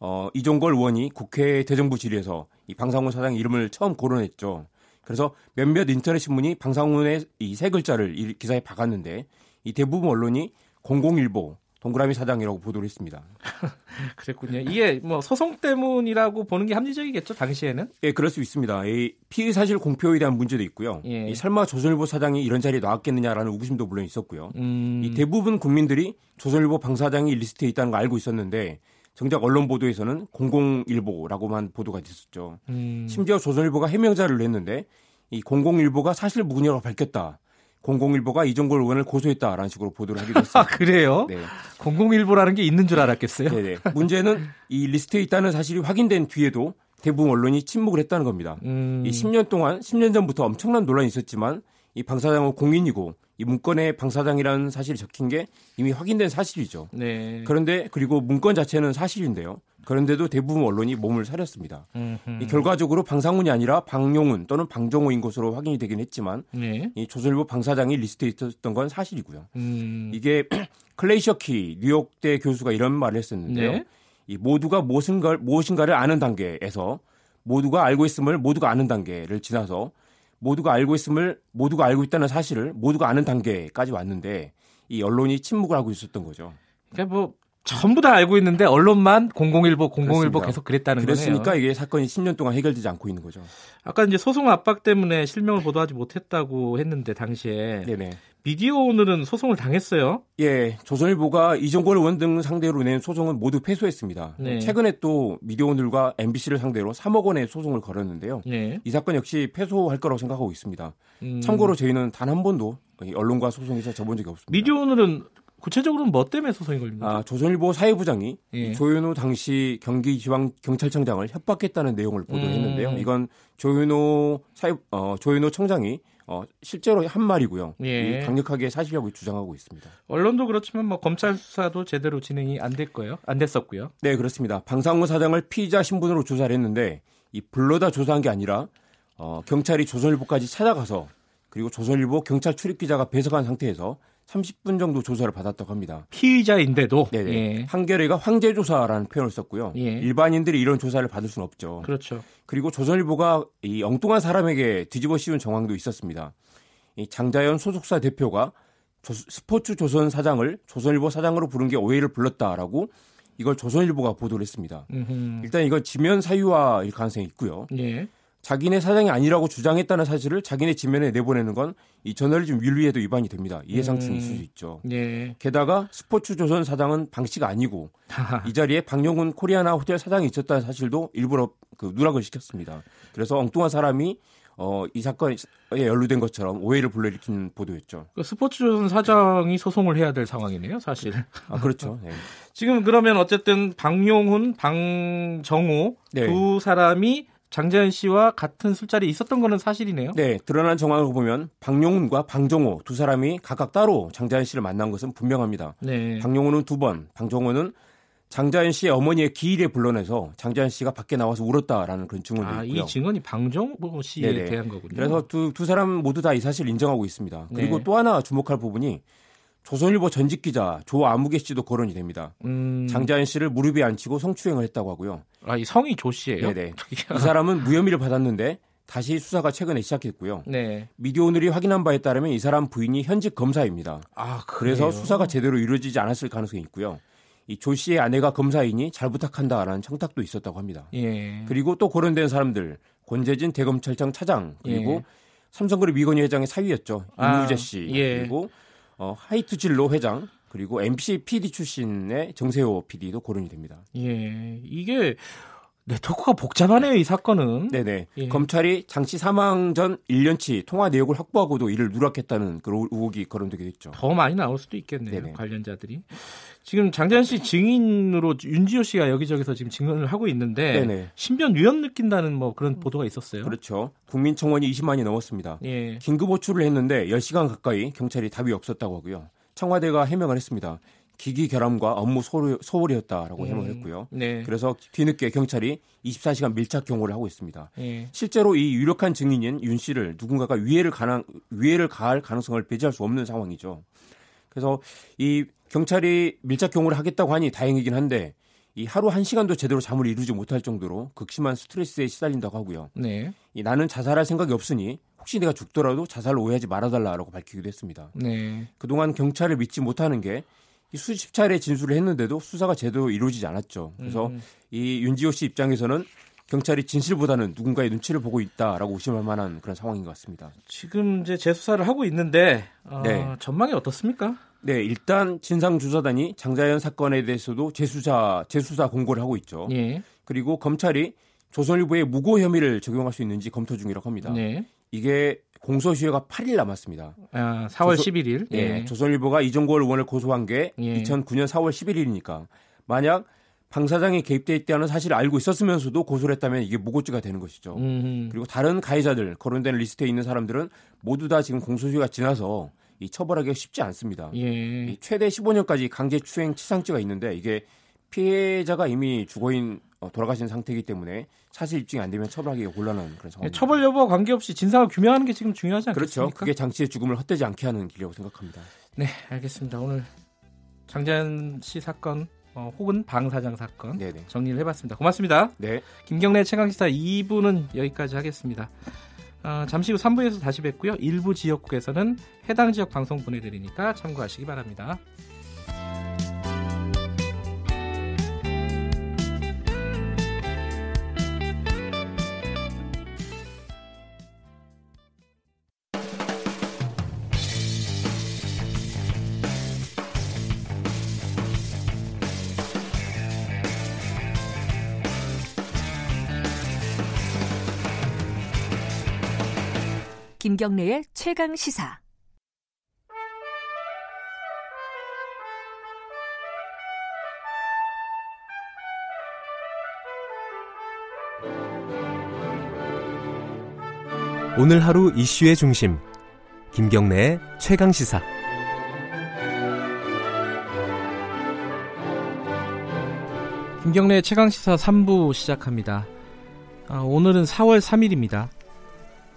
어, 이종걸 의원이 국회 대정부 질의에서 이 방상훈 사장 이름을 처음 거론했죠. 그래서 몇몇 인터넷 신문이 방상훈의 이 세 글자를 이 기사에 박았는데 이 대부분 언론이 공공일보 동그라미 사장이라고 보도를 했습니다. 그랬군요. 이게 뭐 소송 때문이라고 보는 게 합리적이겠죠, 당시에는? 예, 그럴 수 있습니다. 이 피의 사실 공표에 대한 문제도 있고요. 예. 이 설마 조선일보 사장이 이런 자리에 나왔겠느냐라는 의구심도 물론 있었고요. 음... 이 대부분 국민들이 조선일보 방 사장이 리스트에 있다는 걸 알고 있었는데 정작 언론 보도에서는 공공일보라고만 보도가 됐었죠. 음... 심지어 조선일보가 해명 자료를 냈는데 이 공공일보가 사실 무근이라고 밝혔다. 공공일보가 이종걸 의원을 고소했다라는 식으로 보도를 하기도 했습니다. 아, 그래요? 네. 공공일보라는 게 있는 줄 알았겠어요? 네네. 문제는 이 리스트에 있다는 사실이 확인된 뒤에도 대부분 언론이 침묵을 했다는 겁니다. 음... 이 10년 동안 10년 전부터 엄청난 논란이 있었지만 이 방사장은 공인이고 이 문건에 방사장이라는 사실이 적힌 게 이미 확인된 사실이죠. 네. 그런데 그리고 문건 자체는 사실인데요. 그런데도 대부분 언론이 몸을 사렸습니다. 이 결과적으로 방상훈이 아니라 방용훈 또는 방정호인 것으로 확인이 되긴 했지만 네. 이 조선일보 방사장이 리스트에 있었던 건 사실이고요. 음. 이게 클레이 셔키 뉴욕대 교수가 이런 말을 했었는데요. 네. 이 모두가 무엇인가, 무엇인가를 아는 단계에서 모두가 알고 있음을 모두가 아는 단계를 지나서 모두가 알고 있음을 모두가 알고 있다는 사실을 모두가 아는 단계까지 왔는데 이 언론이 침묵을 하고 있었던 거죠. 그러니까 뭐 전부 다 알고 있는데 언론만 001보 001보 계속 그랬다는 거네요. 그랬으니까 이게 사건이 10년 동안 해결되지 않고 있는 거죠. 아까 이제 소송 압박 때문에 실명을 보도하지 못했다고 했는데 당시에 네네. 미디어 오늘은 소송을 당했어요. 예, 조선일보가 이종걸 의원 등 상대로 낸 소송은 모두 패소했습니다. 네. 최근에 또 미디어 오늘과 MBC를 상대로 3억 원의 소송을 걸었는데요. 네. 이 사건 역시 패소할 거라고 생각하고 있습니다. 음. 참고로 저희는 단 한 번도 언론과 소송에서 져본 적이 없습니다. 미디어 오늘은 구체적으로는 뭐 때문에 소송이 걸립니까? 아, 조선일보 사회부장이 예. 조윤호 당시 경기지방 경찰청장을 협박했다는 내용을 보도했는데요. 음. 이건 조윤호 사회 어, 조윤호 청장이 어, 실제로 한 말이고요. 예. 강력하게 사실이라고 주장하고 있습니다. 언론도 그렇지만 뭐 검찰 수사도 제대로 진행이 안 될 거예요. 안 됐었고요. 네, 그렇습니다. 방상훈 사장을 피의자 신분으로 조사를 했는데 이 불러다 조사한 게 아니라 어, 경찰이 조선일보까지 찾아가서 그리고 조선일보 경찰 출입 기자가 배석한 상태에서 30분 정도 조사를 받았다고 합니다. 피의자인데도 네네. 예. 한겨레가 황제 조사라는 표현을 썼고요. 예. 일반인들이 이런 조사를 받을 수는 없죠. 그렇죠. 그리고 조선일보가 이 엉뚱한 사람에게 뒤집어 씌운 정황도 있었습니다. 이 장자연 소속사 대표가 조, 스포츠 조선 사장을 조선일보 사장으로 부른 게 오해를 불렀다라고 이걸 조선일보가 보도를 했습니다. 음흠. 일단 이건 지면 사유화일 가능성이 있고요. 예. 자기네 사장이 아니라고 주장했다는 사실을 자기네 지면에 내보내는 건 이 저널리즘 윤리에도 위반이 됩니다. 이해상충이 음. 있을 수 있죠. 예. 게다가 스포츠 조선 사장은 방 씨가 아니고 이 자리에 박영훈 코리아나 호텔 사장이 있었다는 사실도 일부러 그 누락을 시켰습니다. 그래서 엉뚱한 사람이 어, 이 사건에 연루된 것처럼 오해를 불러일으킨 보도였죠. 그 스포츠조선 사장이 소송을 해야 될 상황이네요, 사실. 아, 그렇죠. 네. 지금 그러면 어쨌든 박용훈, 방정호 네. 두 사람이 장재현 씨와 같은 술자리에 있었던 거는 사실이네요. 네, 드러난 정황을 보면 박용훈과 방정호 두 사람이 각각 따로 장재현 씨를 만난 것은 분명합니다. 네. 박용훈은 두 번, 방정호는 장자연 씨의 어머니의 기일에 불러내서 장자연 씨가 밖에 나와서 울었다라는 그런 증언도 아, 있고요. 이 증언이 방정호 씨에 네네. 대한 거군요. 그래서 두, 두 사람 모두 다 이 사실을 인정하고 있습니다. 그리고 네. 또 하나 주목할 부분이 조선일보 전직 기자 조아무개 씨도 거론이 됩니다. 음... 장자연 씨를 무릎에 앉히고 성추행을 했다고 하고요. 아, 이 성이 조 씨예요? 네네. 이 사람은 무혐의를 받았는데 다시 수사가 최근에 시작했고요. 네. 미디어 오늘이 확인한 바에 따르면 이 사람 부인이 현직 검사입니다. 아, 그래서 수사가 제대로 이루어지지 않았을 가능성이 있고요. 이조 씨의 아내가 검사이니 잘 부탁한다라는 청탁도 있었다고 합니다. 예. 그리고 또 거론된 사람들 권재진 대검찰청 차장 그리고 예. 삼성그룹 이건희 회장의 사위였죠. 아, 임무재 씨 예. 그리고 어, 하이투진로 회장 그리고 MBC PD 출신의 정세호 PD도 거론이 됩니다. 예, 이게 네트워크가 복잡하네요, 이 사건은. 네네. 예. 검찰이 장 씨 사망 전 1년치 통화 내역을 확보하고도 이를 누락했다는 그런 의혹이 거론되게 됐죠. 더 많이 나올 수도 있겠네요, 네네. 관련자들이. 지금 장재현 씨 증인으로 윤지호 씨가 여기저기서 지금 증언을 하고 있는데 네네. 신변 위험 느낀다는 뭐 그런 보도가 있었어요. 그렇죠. 국민청원이 20만이 넘었습니다. 예. 긴급 호출을 했는데 10시간 가까이 경찰이 답이 없었다고 하고요. 청와대가 해명을 했습니다. 기기 결함과 업무 소홀, 이었다라고 음. 해명을 했고요. 네. 그래서 뒤늦게 경찰이 24시간 밀착 경호를 하고 있습니다. 네. 실제로 이 유력한 증인인 윤 씨를 누군가가 위해를 가능 위해를 가할 가능성을 배제할 수 없는 상황이죠. 그래서 이 경찰이 밀착 경호를 하겠다고 하니 다행이긴 한데 이 하루 한 시간도 제대로 잠을 이루지 못할 정도로 극심한 스트레스에 시달린다고 하고요. 네. 이 나는 자살할 생각이 없으니 혹시 내가 죽더라도 자살을 오해하지 말아달라라고 밝히기도 했습니다. 네. 그동안 경찰을 믿지 못하는 게 수십 차례 진술을 했는데도 수사가 제대로 이루어지지 않았죠. 그래서 음. 이 윤지호 씨 입장에서는 경찰이 진실보다는 누군가의 눈치를 보고 있다라고 의심할 만한 그런 상황인 것 같습니다. 지금 이제 재수사를 하고 있는데 어, 네. 전망이 어떻습니까? 네, 일단 진상조사단이 장자연 사건에 대해서도 재수사 재수사 공고를 하고 있죠. 예. 그리고 검찰이 조선일보에 무고 혐의를 적용할 수 있는지 검토 중이라고 합니다. 네. 이게 공소시효가 8일 남았습니다. 아, 4월 조선, 11일. 예. 예. 조선일보가 이종걸 의원을 고소한 게 예. 2009년 4월 11일이니까 만약 방 사장이 개입돼 있다는 사실을 알고 있었으면서도 고소를 했다면 이게 무고죄가 되는 것이죠. 음흠. 그리고 다른 가해자들 거론된 리스트에 있는 사람들은 모두 다 지금 공소시효가 지나서 이 처벌하기가 쉽지 않습니다. 예. 최대 15년까지 강제 추행 치상죄가 있는데 이게 피해자가 이미 주거인 어, 돌아가신 상태이기 때문에 사실 입증이 안 되면 처벌하기가 곤란한 그런 상황입니다. 처벌 여부와 관계없이 진상을 규명하는 게 지금 중요하지 않겠습니까? 그렇죠. 그게 장치의 죽음을 헛되지 않게 하는 길이라고 생각합니다. 네, 알겠습니다. 오늘 장자연 씨 사건 어, 혹은 방 사장 사건 네네. 정리를 해봤습니다. 고맙습니다. 네. 김경래 최강시사 2부는 여기까지 하겠습니다. 어, 잠시 후 3부에서 다시 뵙고요. 일부 지역국에서는 해당 지역 방송 보내드리니까 참고하시기 바랍니다. 김경래의 최강 시사. 오늘 하루 이슈의 중심. 김경래의 최강 시사. 김경래 최강 시사 3부 시작합니다. 아, 오늘은 4월 3일입니다.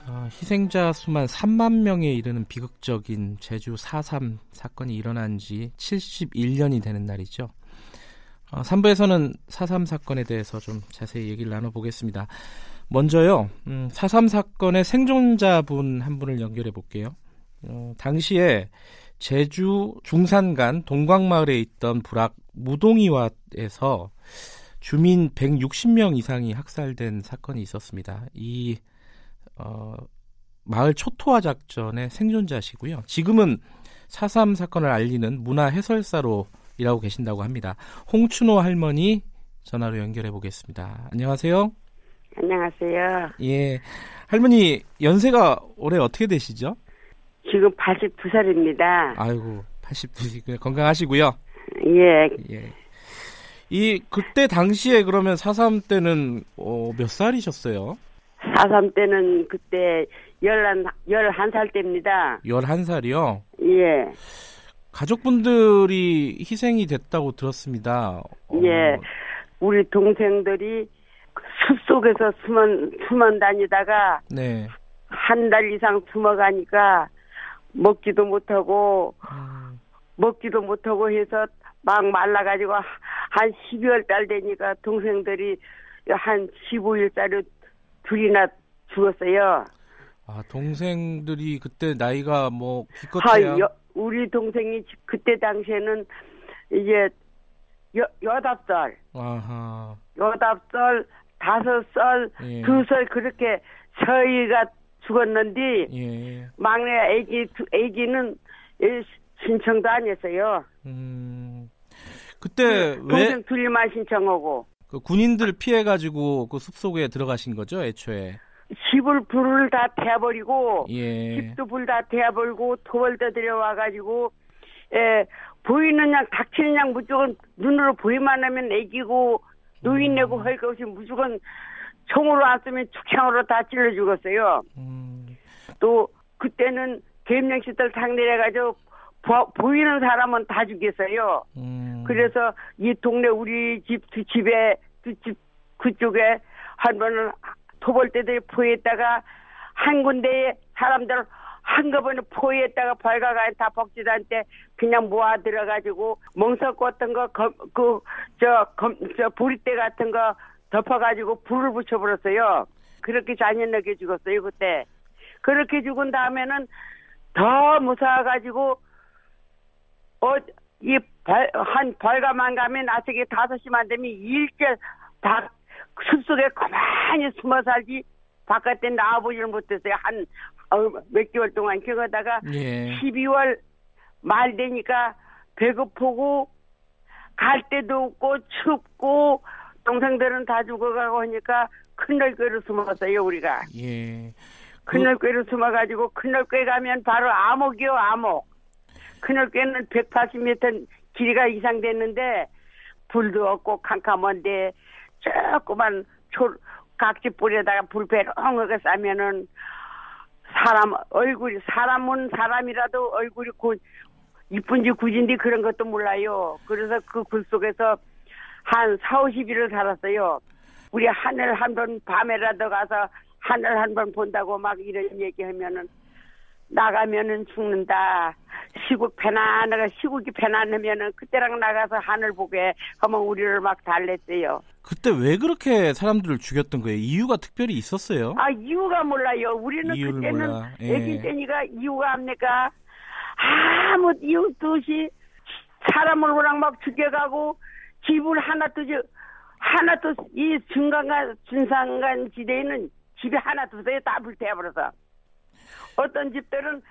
어, 희생자 수만 3만 명에 이르는 비극적인 제주 4.3 사건이 일어난 지 71년이 되는 날이죠. 어, 3부에서는 4.3 사건에 대해서 좀 자세히 얘기를 나눠보겠습니다. 먼저요, 음, 4.3 사건의 생존자분 한 분을 연결해 볼게요. 어, 당시에 제주 중산간 동광마을에 있던 불악 무동이와에서 주민 160명 이상이 학살된 사건이 있었습니다. 이 어, 마을 초토화 작전의 생존자시고요. 지금은 4.3 사건을 알리는 문화 해설사로 일하고 계신다고 합니다. 홍춘호 할머니 전화로 연결해 보겠습니다. 안녕하세요. 안녕하세요. 예. 할머니 연세가 올해 어떻게 되시죠? 지금 82살입니다. 아이고, 82살 건강하시고요. 예. 예. 이 그때 당시에 그러면 4.3 때는 어, 몇 살이셨어요? 사삼 때는 그때 열한 열한 살 때입니다. 열한 살이요? 예. 가족분들이 희생이 됐다고 들었습니다. 예. 어... 우리 동생들이 숲 속에서 숨어 숨어 다니다가 네. 한 달 이상 숨어가니까 먹지도 못하고 음... 먹지도 못하고 해서 막 말라가지고 한 12월 달 되니까 동생들이 한 15일짜리 둘이나 죽었어요. 아 동생들이 그때 나이가 뭐 기껏해야 아, 우리 동생이 그때 당시에는 이제 여 여덟 살, 아하. 여덟 살, 다섯 살, 예. 두살 그렇게 저희가 죽었는데 예. 막내 아기 아기는 신청도 안 했어요. 음. 그때 그 동생 둘만 신청하고 그 군인들 피해 가지고 그 숲속에 들어가신 거죠, 애초에. 집을 불을 다 태워버리고 예. 집도 불 다 태워버리고 토벌대 들여와 가지고 에 보이는 양 닥치는 양 무조건 눈으로 보이만 하면 애기고 노인네고 음. 할것 없이 무조건 총으로 안 쓰면 축창으로 다 찔러 죽었어요. 음. 또 그때는 계명시들 상대해가지고 보 이는 사람은 다 죽였어요. 음. 그래서 이 동네 우리 집 두 집에 두 집 그쪽에 한 번은 토벌대들이 포위했다가 한 군데에 사람들 한꺼번에 포위했다가 벌가가 다 복지단때 그냥 모아 들어가지고 멍석 같은 거, 그, 저, 검, 저, 보리대 같은 거 덮어가지고 불을 붙여버렸어요. 그렇게 잔인하게 죽었어요, 그때. 그렇게 죽은 다음에는 더 무서워가지고 어, 이 한 벌가만 가면 아침에 5시만 되면 일제 다 숲속에 가만히 숨어 살지 바깥에 나와보지를 못했어요. 한, 어, 몇 개월 동안 그러다가 예. 12월 말 되니까 배고프고 갈 데도 없고 춥고 동생들은 다 죽어가고 하니까 큰넓게로 숨었어요 우리가. 예. 큰넓게로 숨어가지고 큰넓게 가면 바로 암흑이요 암흑. 큰넓게는 180m 길이가 이상됐는데 불도 없고 캄캄한데 조그만 초 각지 뿌리에다가 불배롱하게 싸면은 사람 얼굴이 사람은 사람이라도 얼굴이 고, 이쁜지 굳은지 그런 것도 몰라요. 그래서 그 굴 속에서 한 4, 50일을 살았어요. 우리 하늘 한 번 밤에라도 가서 하늘 한 번 본다고 막 이런 얘기하면은 나가면은 죽는다. 시국 편안하가 시국이 편안하면은 그때랑 나가서 하늘 보게 하면 우리를 막 달랬어요. 그때 왜 그렇게 사람들을 죽였던 거예요? 이유가 특별히 있었어요? 아 이유가 몰라요. 우리는 그때는 몰라. 예. 애기 때니까 이유가 압니까? 아무 이유도 없이 사람을 워낙 막 죽여가고 집을 하나도 하나도 이 중간간 중상간 지대에는 집이 하나 두세요 다 불태워버려서 어떤 집들은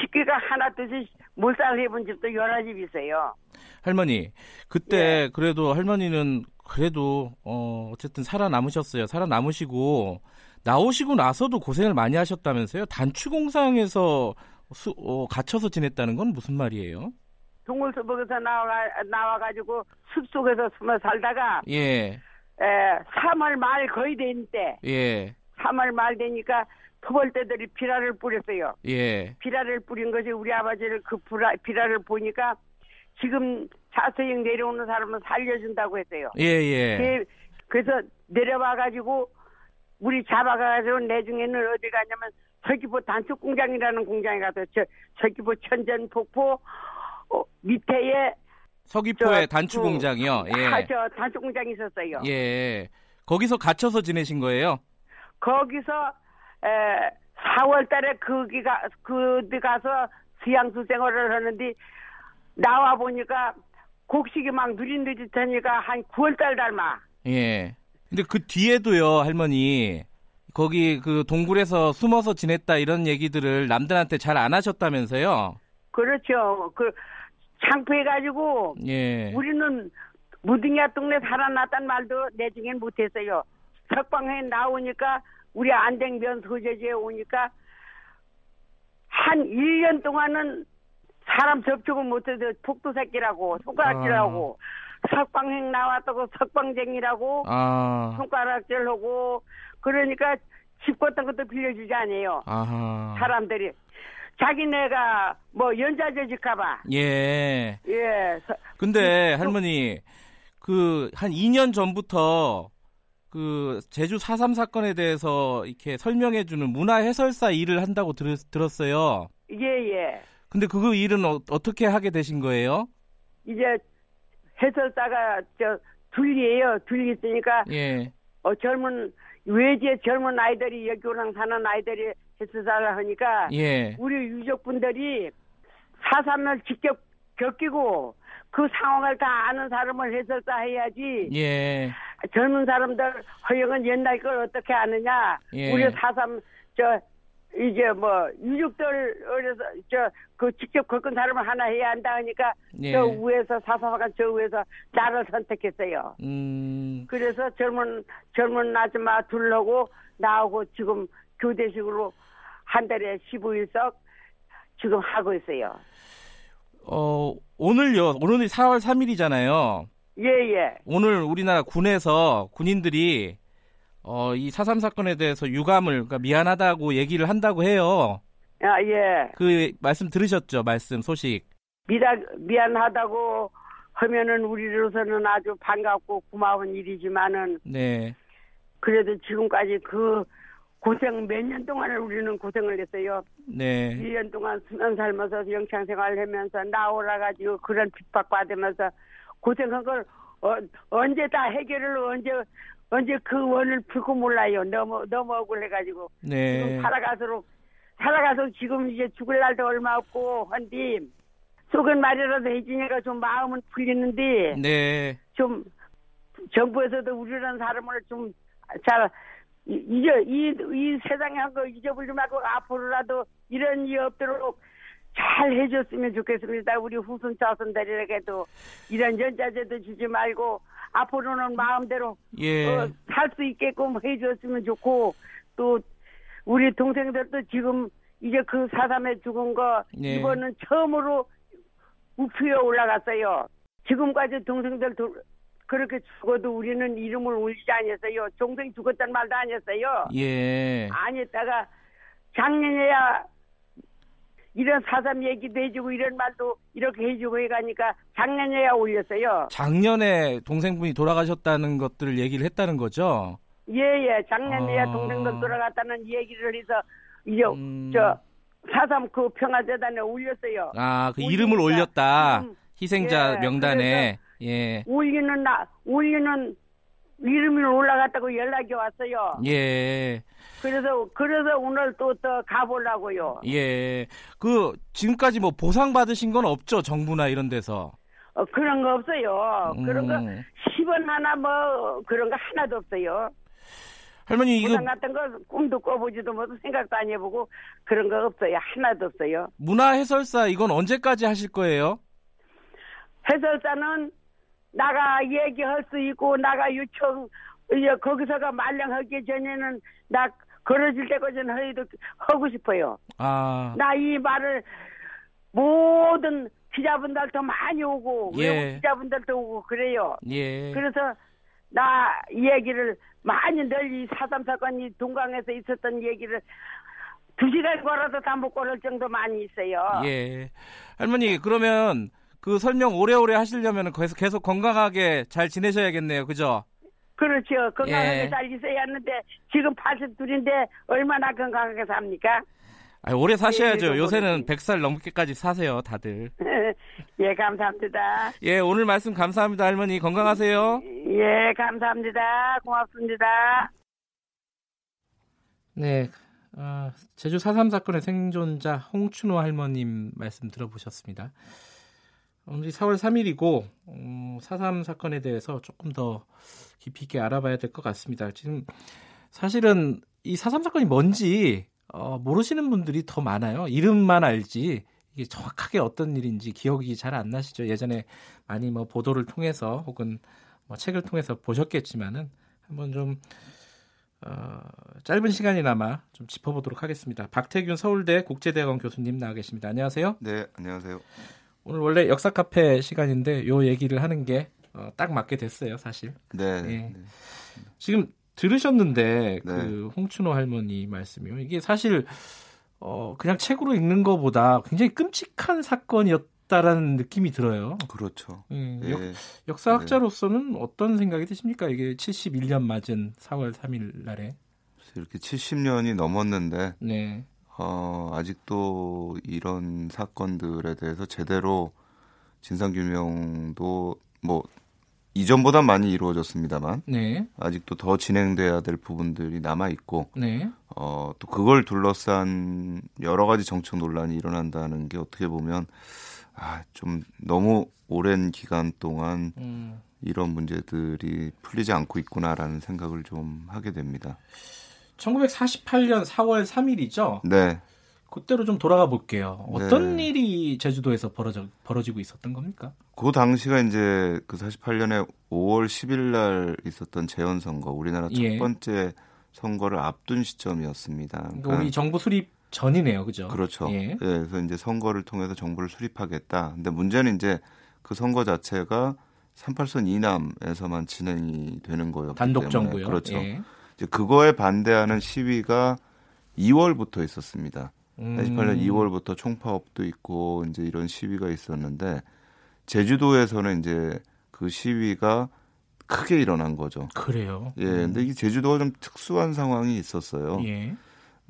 식기가 하나 둘씩 몰살 해본 집도 여러 집 있어요. 할머니, 그때 예. 그래도 할머니는 그래도 어 어쨌든 살아남으셨어요. 살아남으시고 나오시고 나서도 고생을 많이 하셨다면서요? 단추 공상에서 수, 어, 갇혀서 지냈다는 건 무슨 말이에요? 동물서복에서 나와 나와가지고 숲 속에서 숨어 살다가 예. 에, 3월 말 거의 된 때. 예. 3월 말 되니까 토벌대들이 비라를 뿌렸어요. 예. 비라를 뿌린 것이 우리 아버지를 그 비라, 비라를 보니까 지금 자서형 내려오는 사람은 살려준다고 했어요. 예, 예. 그래서 내려와가지고 우리 잡아가지고 내 중에는 어디 가냐면 서귀포 단축 공장이라는 공장에 가서 저 서귀포 천전 폭포 어, 밑에에 서귀포의 단축 공장이요. 예. 아, 저 단축 공장이 있었어요. 예. 거기서 갇혀서 지내신 거예요? 거기서 에, 4월 달에 거기가, 그디 가서 수양수 생활을 하는데 나와 보니까 곡식이 막 느릿느릿하니까 한 9월 달 닮아. 예. 근데 그 뒤에도요, 할머니. 거기 그 동굴에서 숨어서 지냈다 이런 얘기들을 남들한테 잘 안 하셨다면서요? 그렇죠. 그 창피해가지고 예. 우리는 무등야 동네 살아났단 말도 내중엔 못했어요. 석방해 나오니까 우리 안댕변 소재지에 오니까 한 1년 동안은 사람 접촉을 못해서 폭도 새끼라고 손가락질하고 아. 석방행 나왔다고 석방쟁이라고 아. 손가락질하고 그러니까 집 같은 것도 빌려주지 않아요. 아하. 사람들이 자기네가 뭐 연자저직가봐. 예. 예. 근데 할머니 그 한 2년 전부터 그 제주 4.3 사건에 대해서 이렇게 설명해주는 문화 해설사 일을 한다고 들, 들었어요. 예, 예. 근데 그 일은 어, 떻게 하게 되신 거예요? 이제 해설사가 저 둘이에요. 둘이 있으니까 예. 어, 젊은 외지의 젊은 아이들이 여기 오랑 사는 아이들이 해설사를 하니까 예. 우리 유족분들이 4.3을 직접 겪이고 그 상황을 다 아는 사람을 해설사 해야지. 예. 젊은 사람들 허영은 옛날 걸 어떻게 아느냐. 예. 우리 사삼 저 이제 뭐 유족들 어려서 저 그 직접 겪은 사람을 하나 해야 한다 하니까 예. 저 위에서 사사가 저 위에서 나를 선택했어요. 음. 그래서 젊은 젊은 아줌마 둘러고 나오고 지금 교대식으로 한 달에 15일석 지금 하고 있어요. 어 오늘요 오늘이 4월 3일이잖아요. 예, 예. 오늘 우리나라 군에서 군인들이 어, 이 사삼 사건에 대해서 유감을 그러니까 미안하다고 얘기를 한다고 해요. 아, 예. 그 말씀 들으셨죠? 말씀 소식. 미다, 미안하다고 하면은 우리로서는 아주 반갑고 고마운 일이지만은 네. 그래도 지금까지 그 고생 몇 년 동안을 우리는 고생을 했어요. 네. 1년 동안 수면 살면서 영창 생활을 하면서 나오라 가지고 그런 핍박 받으면서 고생한 걸 어, 언제 다 해결을 언제 언제 그 원을 풀고 몰라요. 너무 너무 억울해가지고 네. 지금 살아가도록 살아가서 지금 이제 죽을 날도 얼마 없고 한디 속은 말이라도 해주니까 좀 마음은 풀리는데 네. 좀 정부에서도 우리라는 사람을 좀 잘 이제 이, 이 세상에 한 거 잊어버리지 말고 앞으로라도 이런 일 없도록 잘 해줬으면 좋겠습니다. 우리 후손 자손들에게도 이런 연자제도 주지 말고 앞으로는 마음대로 예. 어, 살수 있게끔 해줬으면 좋고 또 우리 동생들도 지금 이제 그 사삼에 죽은 거 예. 이번은 처음으로 우표에 올라갔어요. 지금까지 동생들 도, 그렇게 죽어도 우리는 이름을 울리지 않았어요. 동생 죽었단 말도 안 했어요. 예. 안 했다가 작년에야 이런 사삼 얘기도 해주고 이런 말도 이렇게 해주고 해가니까 작년에야 올렸어요. 작년에 동생분이 돌아가셨다는 것들을 얘기를 했다는 거죠? 예예 예. 작년에야 아... 동생들 돌아갔다는 얘기를 해서 이제 음... 저 사삼 그 평화재단에 올렸어요. 아 그 이름을 올렸다 음, 희생자 예, 명단에 예 올리는 나 올리는 이름이 올라갔다고 연락이 왔어요. 예. 그래서 그래서 오늘 또 또 가보려고요. 예. 그 지금까지 뭐 보상 받으신 건 없죠 정부나 이런 데서. 어, 그런 거 없어요. 음. 그런 거 10원 하나 뭐 그런 거 하나도 없어요. 할머니 이거 보상 같은 거 꿈도 꿔보지도 못하고 생각도 안 해보고 그런 거 없어요. 하나도 없어요. 문화 해설사 이건 언제까지 하실 거예요? 해설사는 나가 얘기할 수 있고 나가 요청 거기서가 말령하기 전에는 나 걸어질 때까지는 허리도 하고 싶어요. 아. 나 이 말을 모든 기자분들도 많이 오고 예. 외국 기자분들도 오고 그래요. 예. 그래서 나 얘기를 많이 널리 사삼 사건이 동강에서 있었던 얘기를 두 시간 걸어도 다 못 걸을 정도 많이 있어요. 예. 할머니 그러면 그 설명 오래오래 하시려면 계속 계속 건강하게 잘 지내셔야겠네요. 그죠? 그렇죠. 건강하게 예. 잘 있어야 하는데 지금 82인데 얼마나 건강하게 삽니까? 아, 오래 사셔야죠. 예, 요새는 100살 넘게까지 사세요, 다들. 예, 감사합니다. 예, 오늘 말씀 감사합니다, 할머니. 건강하세요. 예, 감사합니다. 고맙습니다. 네. 어, 제주 4.3 사건의 생존자 홍춘호 할머님 말씀 들어보셨습니다. 오늘 4월 3일이고 음, 4.3 사건에 대해서 조금 더 깊이 있게 알아봐야 될 것 같습니다. 지금 사실은 이 4.3 사건이 뭔지 어, 모르시는 분들이 더 많아요. 이름만 알지 이게 정확하게 어떤 일인지 기억이 잘 안 나시죠. 예전에 많이 뭐 보도를 통해서 혹은 뭐 책을 통해서 보셨겠지만은 한번 좀 어, 짧은 시간이나마 좀 짚어보도록 하겠습니다. 박태균 서울대 국제대학원 교수님 나와 계십니다. 안녕하세요. 네, 안녕하세요. 오늘 원래 역사 카페 시간인데 요 얘기를 하는 게딱 어, 맞게 됐어요, 사실. 네, 네. 네. 지금 들으셨는데 네. 그 홍춘호 할머니 말씀이요. 이게 사실 어 그냥 책으로 읽는 것보다 굉장히 끔찍한 사건이었다라는 느낌이 들어요. 그렇죠. 예, 예. 역, 사학자로서는 네. 어떤 생각이 드십니까? 이게 71년 맞은 4월 3일 날에 이렇게 70년이 넘었는데 네. 어, 아직도 이런 사건들에 대해서 제대로 진상규명도 뭐 이전보다 많이 이루어졌습니다만 네. 아직도 더 진행돼야 될 부분들이 남아 있고 네. 어, 또 그걸 둘러싼 여러 가지 정책 논란이 일어난다는 게 어떻게 보면 아, 좀 너무 오랜 기간 동안 음. 이런 문제들이 풀리지 않고 있구나라는 생각을 좀 하게 됩니다. 1948년 4월 3일이죠. 네. 그때로 좀 돌아가 볼게요. 어떤 네. 일이 제주도에서 벌어져, 벌어지고 있었던 겁니까? 그 당시가 이제 그 48년에 5월 10일 날 있었던 재헌 선거, 우리나라 첫 예. 번째 선거를 앞둔 시점이었습니다. 그러니까, 그러니까 우리 정부 수립 전이네요, 그죠? 그렇죠. 예. 예. 그래서 이제 선거를 통해서 정부를 수립하겠다. 근데 문제는 이제 그 선거 자체가 38선 이남에서만 진행이 되는 거였기 단독 때문에 정부요. 그렇죠. 예. 그거에 반대하는 시위가 2월부터 있었습니다. 음. 88년 2월부터 총파업도 있고 이제 이런 시위가 있었는데 제주도에서는 이제 그 시위가 크게 일어난 거죠. 그래요. 예. 음. 근데 이 제주도가 좀 특수한 상황이 있었어요. 예.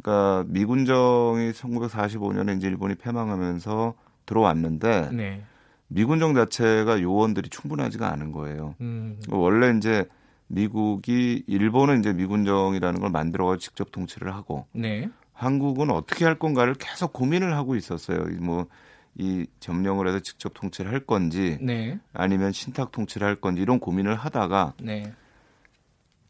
그러니까 미군정이 1945년에 이제 일본이 패망하면서 들어왔는데 네. 미군정 자체가 요원들이 충분하지가 않은 거예요. 음. 원래 이제 미국이 일본은 이제 미군정이라는 걸 만들어 직접 통치를 하고 네. 한국은 어떻게 할 건가를 계속 고민을 하고 있었어요. 뭐 이 점령을 해서 직접 통치를 할 건지 네. 아니면 신탁 통치를 할 건지 이런 고민을 하다가 네.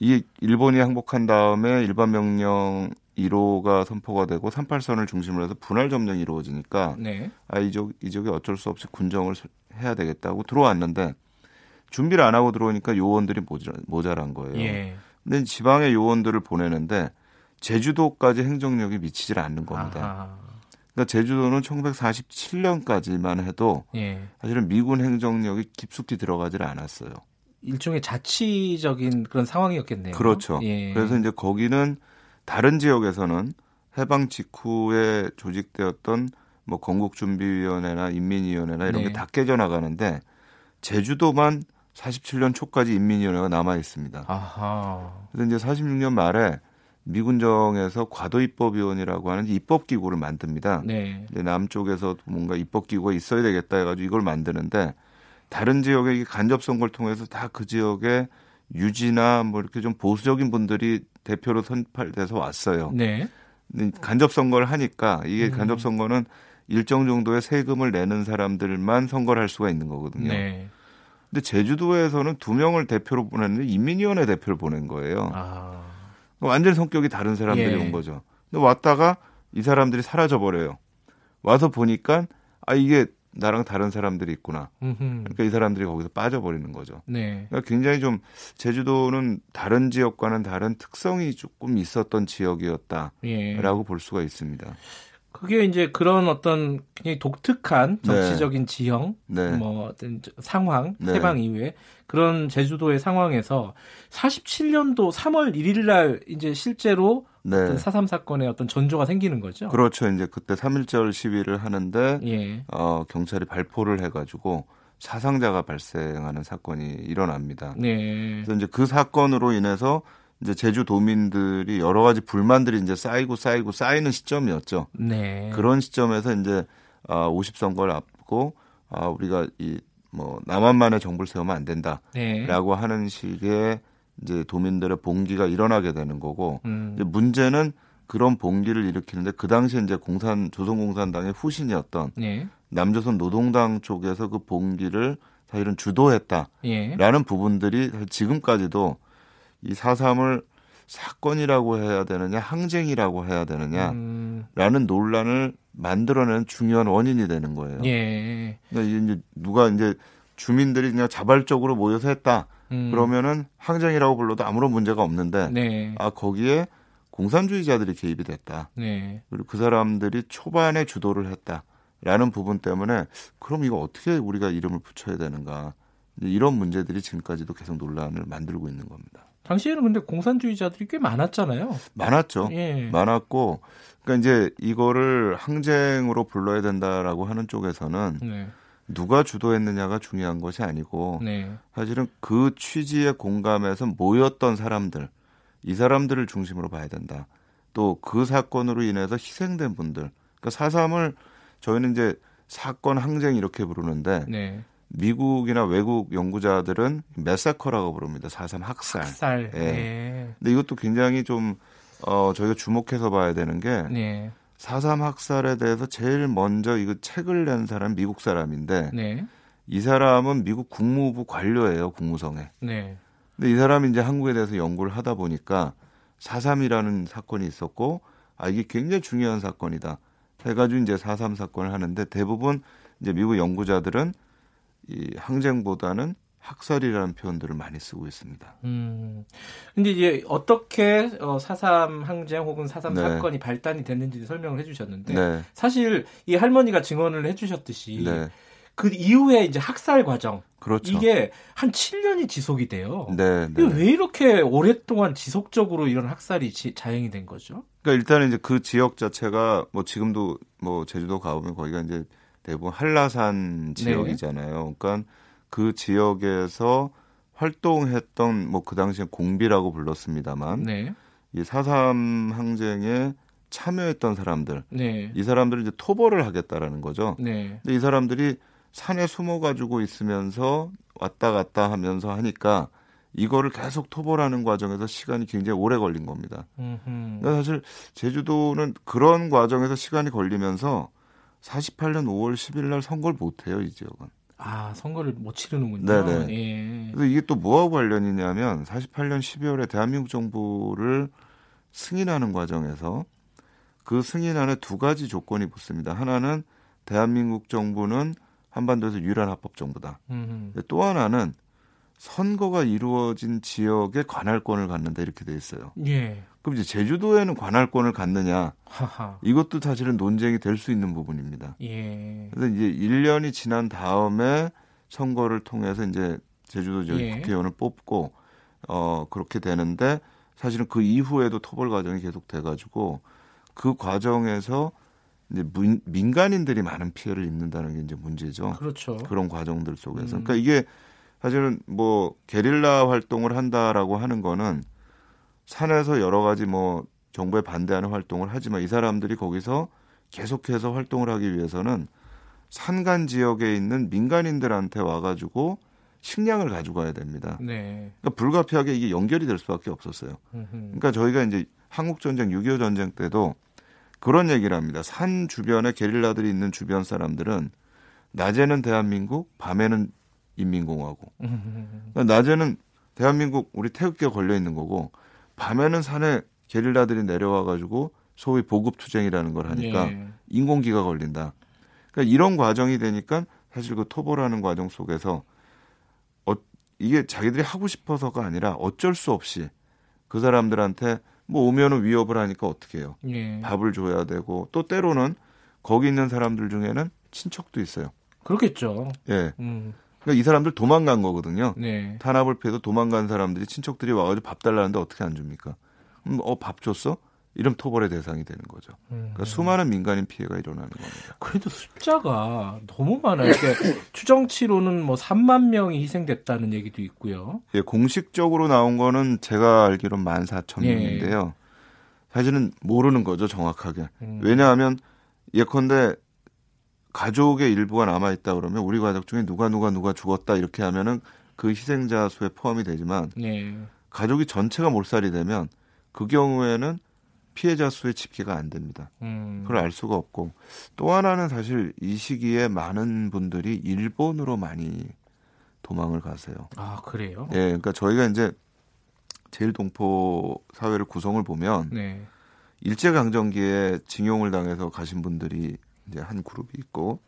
이 일본이 항복한 다음에 일반 명령 1호가 선포가 되고 38선을 중심으로 해서 분할 점령이 이루어지니까 네. 아 이쪽 이쪽이 어쩔 수 없이 군정을 해야 되겠다고 들어왔는데 준비를 안 하고 들어오니까 요원들이 모자, 란 거예요. 예. 근데 지방의 요원들을 보내는데 제주도까지 행정력이 미치질 않는 겁니다. 아하. 그러니까 제주도는 1947년까지만 해도 예. 사실은 미군 행정력이 깊숙이 들어가질 않았어요. 일종의 자치적인 그런 상황이었겠네요. 그렇죠. 예. 그래서 이제 거기는 다른 지역에서는 해방 직후에 조직되었던 뭐 건국준비위원회나 인민위원회나 이런 네. 게다 깨져나가는데 제주도만 47년 초까지 인민위원회가 남아 있습니다. 아하. 그래서 이제 46년 말에 미군정에서 과도입법위원이라고 하는 입법기구를 만듭니다. 네. 남쪽에서 뭔가 입법기구가 있어야 되겠다 해가지고 이걸 만드는데 다른 지역의 간접 선거를 통해서 다 그 지역의 유지나 뭐 이렇게 좀 보수적인 분들이 대표로 선발돼서 왔어요. 네. 간접 선거를 하니까 이게 음. 간접 선거는 일정 정도의 세금을 내는 사람들만 선거를 할 수가 있는 거거든요. 네. 근데 제주도에서는 두 명을 대표로 보냈는데 인민위원회 대표를 보낸 거예요. 아. 완전 성격이 다른 사람들이 예. 온 거죠. 근데 왔다가 이 사람들이 사라져 버려요. 와서 보니까 아 이게 나랑 다른 사람들이 있구나. 그러니까 이 사람들이 거기서 빠져버리는 거죠. 네. 그러니까 굉장히 좀 제주도는 다른 지역과는 다른 특성이 조금 있었던 지역이었다라고 예. 볼 수가 있습니다. 그게 이제 그런 어떤 굉장히 독특한 네. 정치적인 네. 지형, 네. 뭐 어떤 상황, 네. 해방 이후에 그런 제주도의 상황에서 47년도 3월 1일 날 이제 실제로 네. 사삼 사건의 어떤 전조가 생기는 거죠. 그렇죠. 이제 그때 3.1절 시위를 하는데 예. 어, 경찰이 발포를 해 가지고 사상자가 발생하는 사건이 일어납니다. 네. 그래서 이제 그 사건으로 인해서 이제 제주도민들이 여러 가지 불만들이 이제 쌓이고 쌓이고 쌓이는 시점이었죠. 네. 그런 시점에서 이제 아, 50선거를 앞두고 아, 우리가 이 뭐 남한만의 정부를 세우면 안 된다라고 네. 하는 식의 이제 도민들의 봉기가 일어나게 되는 거고 음. 이제 문제는 그런 봉기를 일으키는데 그 당시에 이제 공산 조선공산당의 후신이었던 네. 남조선 노동당 쪽에서 그 봉기를 사실은 주도했다라는 예. 부분들이 지금까지도 이 사삼을 사건이라고 해야 되느냐 항쟁이라고 해야 되느냐라는 음. 논란을 만들어낸 중요한 원인이 되는 거예요. 예. 그러니까 이제 누가 이제 주민들이 그냥 자발적으로 모여서 했다. 음. 그러면은 항쟁이라고 불러도 아무런 문제가 없는데 네. 아 거기에 공산주의자들이 개입이 됐다. 네. 그리고 그 사람들이 초반에 주도를 했다라는 부분 때문에 그럼 이거 어떻게 우리가 이름을 붙여야 되는가? 이런 문제들이 지금까지도 계속 논란을 만들고 있는 겁니다. 당시에는 근데 공산주의자들이 꽤 많았잖아요. 많았죠. 예. 많았고, 그러니까 이제 이거를 항쟁으로 불러야 된다라고 하는 쪽에서는 네. 누가 주도했느냐가 중요한 것이 아니고 네. 사실은 그 취지에 공감해서 모였던 사람들 이 사람들을 중심으로 봐야 된다. 또 그 사건으로 인해서 희생된 분들. 그러니까 사삼을 저희는 이제 사건 항쟁 이렇게 부르는데 네. 미국이나 외국 연구자들은 메사커라고 부릅니다. 사삼 학살. 학살. 예. 네. 근데 이것도 굉장히 좀 어, 저희가 주목해서 봐야 되는 게 네. 사삼 학살에 대해서 제일 먼저 이거 책을 낸 사람 미국 사람인데 네. 이 사람은 미국 국무부 관료예요 국무성에. 네. 근데 이 사람이 이제 한국에 대해서 연구를 하다 보니까 사삼이라는 사건이 있었고 아 이게 굉장히 중요한 사건이다. 해가지고 이제 사삼 사건을 하는데 대부분 이제 미국 연구자들은 이 항쟁보다는 학살이라는 표현들을 많이 쓰고 있습니다. 음. 근데 이제 어떻게 어, 사삼 항쟁 혹은 사삼 네. 사건이 발단이 됐는지 설명을 해 주셨는데 네. 사실 이 할머니가 증언을 해 주셨듯이 네. 그 이후에 이제 학살 과정 그렇죠. 이게 한 7년이 지속이 돼요. 네, 네. 왜 이렇게 오랫동안 지속적으로 이런 학살이 지, 자행이 된 거죠? 그러니까 일단은 이제 그 지역 자체가 뭐 지금도 뭐 제주도 가보면 거기가 이제 대부분 한라산 네. 지역이잖아요. 그러니까 그 지역에서 활동했던 뭐 그 당시에 공비라고 불렀습니다만 네. 이 사삼 항쟁에 참여했던 사람들 네. 이 사람들이 이제 토벌을 하겠다라는 거죠. 네. 근데 이 사람들이 산에 숨어 가지고 있으면서 왔다 갔다 하면서 하니까 이거를 계속 토벌하는 과정에서 시간이 굉장히 오래 걸린 겁니다. 그러니까 사실 제주도는 그런 과정에서 시간이 걸리면서 48년 5월 10일 날 선거를 못 해요, 이 지역은. 아, 선거를 못 치르는군요. 네네. 예. 그래서 이게 또 뭐하고 관련이냐면 48년 12월에 대한민국 정부를 승인하는 과정에서 그 승인안에 두 가지 조건이 붙습니다. 하나는 대한민국 정부는 한반도에서 유일한 합법 정부다. 또 하나는 선거가 이루어진 지역에 관할권을 갖는다 이렇게 돼 있어요. 예. 그럼 이제 제주도에는 관할권을 갖느냐? 하하. 이것도 사실은 논쟁이 될 수 있는 부분입니다. 예. 그래서 이제 1년이 지난 다음에 선거를 통해서 이제 제주도 지역 예. 국회의원을 뽑고 어 그렇게 되는데 사실은 그 이후에도 토벌 과정이 계속 돼 가지고 그 과정에서 이제 민, 민간인들이 많은 피해를 입는다는 게 이제 문제죠. 그렇죠. 그런 과정들 속에서. 음. 그러니까 이게 사실은 뭐 게릴라 활동을 한다라고 하는 거는 산에서 여러 가지 뭐 정부에 반대하는 활동을 하지만 이 사람들이 거기서 계속해서 활동을 하기 위해서는 산간 지역에 있는 민간인들한테 와가지고 식량을 가지고 가야 됩니다. 네. 그러니까 불가피하게 이게 연결이 될 수밖에 없었어요. 그러니까 저희가 이제 한국 전쟁 6.25 전쟁 때도 그런 얘기를 합니다. 산 주변에 게릴라들이 있는 주변 사람들은 낮에는 대한민국, 밤에는 인민공화국. 그러니까 낮에는 대한민국 우리 태극기가 걸려 있는 거고 밤에는 산에 게릴라들이 내려와 가지고 소위 보급 투쟁이라는 걸 하니까 예. 인공기가 걸린다. 그러니까 이런 과정이 되니까 사실 그 토벌하는 과정 속에서 어, 이게 자기들이 하고 싶어서가 아니라 어쩔 수 없이 그 사람들한테 뭐 오면은 위협을 하니까 어떻게 해요? 예. 밥을 줘야 되고 또 때로는 거기 있는 사람들 중에는 친척도 있어요. 그렇겠죠. 예. 음. 그러니까 이 사람들 도망간 거거든요. 네. 탄압을 피해서 도망간 사람들이 친척들이 와가지고 밥 달라는데 어떻게 안 줍니까? 음, 어밥 줬어? 이름 토벌의 대상이 되는 거죠. 그러니까 음. 수많은 민간인 피해가 일어나는 겁니다. 그래도 숫자가 너무 많아요. 그러니까 추정치로는 뭐 3만 명이 희생됐다는 얘기도 있고요. 예, 공식적으로 나온 거는 제가 알기로 14,000명인데요. 예. 사실은 모르는 거죠, 정확하게. 음. 왜냐하면 예컨대 가족의 일부가 남아 있다 그러면 우리 가족 중에 누가 누가 누가 죽었다 이렇게 하면은 그 희생자 수에 포함이 되지만 네. 가족이 전체가 몰살이 되면 그 경우에는 피해자 수의 집계가 안 됩니다. 음. 그걸 알 수가 없고 또 하나는 사실 이 시기에 많은 분들이 일본으로 많이 도망을 가세요. 아 그래요? 예, 그러니까 저희가 이제 제일 동포 사회를 구성을 보면 네. 일제 강점기에 징용을 당해서 가신 분들이 이제 한 그룹이 있고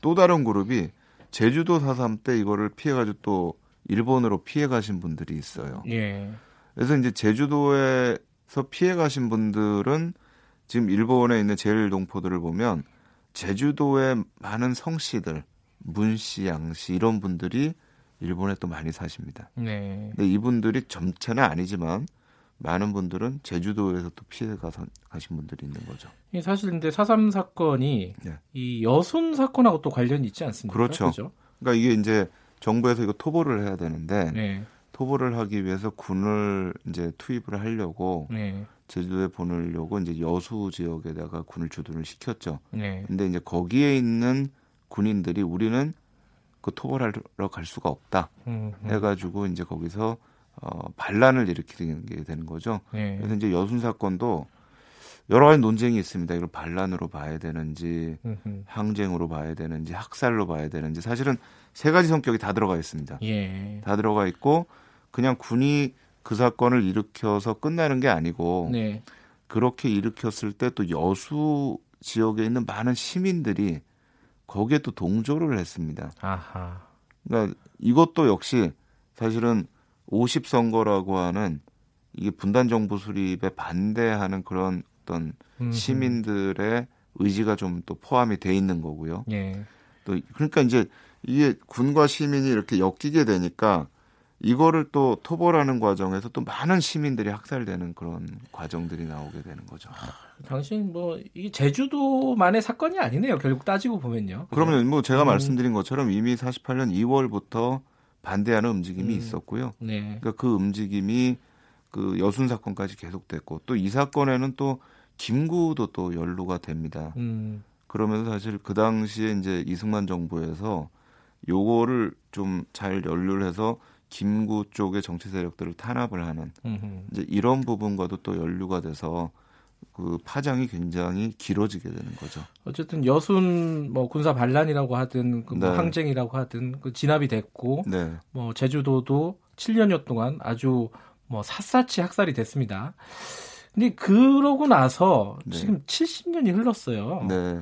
또 다른 그룹이 제주도 4.3 때 이거를 피해가지고 또 일본으로 피해 가신 분들이 있어요. 예. 그래서 이제 제주도에서 피해 가신 분들은 지금 일본에 있는 제일 동포들을 보면 제주도의 많은 성씨들, 문씨, 양씨 이런 분들이 일본에 또 많이 사십니다. 네. 근데 이분들이 전체는 아니지만 많은 분들은 제주도에서 또 피해가 가신 분들이 있는 거죠. 사실 근데 사삼 사건이 네. 이 여순 사건하고 또 관련이 있지 않습니까? 그렇죠. 그렇죠? 그러니까 이게 이제 정부에서 이거 토벌을 해야 되는데 네. 토벌을 하기 위해서 군을 이제 투입을 하려고 네. 제주도에 보내려고 이제 여수 지역에다가 군을 주둔을 시켰죠. 네. 근데 이제 거기에 있는 군인들이 우리는 그 토벌하러 갈 수가 없다. 음, 음. 해가지고 이제 거기서 어, 반란을 일으키게 되는 거죠. 네. 그래서 이제 여순 사건도 여러 가지 논쟁이 있습니다. 이걸 반란으로 봐야 되는지, 음흠. 항쟁으로 봐야 되는지, 학살로 봐야 되는지 사실은 세 가지 성격이 다 들어가 있습니다. 예. 다 들어가 있고 그냥 군이 그 사건을 일으켜서 끝나는 게 아니고 네. 그렇게 일으켰을 때 또 여수 지역에 있는 많은 시민들이 거기에 또 동조를 했습니다. 아하. 그러니까 이것도 역시 사실은 50선거라고 하는 이게 분단 정부 수립에 반대하는 그런 어떤 음 시민들의 의지가 좀 또 포함이 돼 있는 거고요. 예. 또 그러니까 이제 이게 군과 시민이 이렇게 엮이게 되니까 이거를 또 토벌하는 과정에서 또 많은 시민들이 학살되는 그런 과정들이 나오게 되는 거죠. 아, 당신 뭐 이게 제주도만의 사건이 아니네요. 결국 따지고 보면요. 그러면 뭐 제가 음. 말씀드린 것처럼 이미 48년 2월부터 반대하는 움직임이 음. 있었고요. 네. 그러니까 그 움직임이 그 여순 사건까지 계속됐고 또 이 사건에는 또 김구도 또 연루가 됩니다. 음. 그러면서 사실 그 당시에 이제 이승만 정부에서 요거를 좀 잘 연루를 해서 김구 쪽의 정치 세력들을 탄압을 하는 음흠. 이제 이런 부분과도 또 연루가 돼서 그 파장이 굉장히 길어지게 되는 거죠. 어쨌든 여순 뭐 군사 반란이라고 하든 그 뭐 네. 항쟁이라고 하든 그 진압이 됐고 네. 뭐 제주도도 7년여 동안 아주 뭐 샅샅이 학살이 됐습니다. 근데 그러고 나서 네. 지금 70년이 흘렀어요. 네.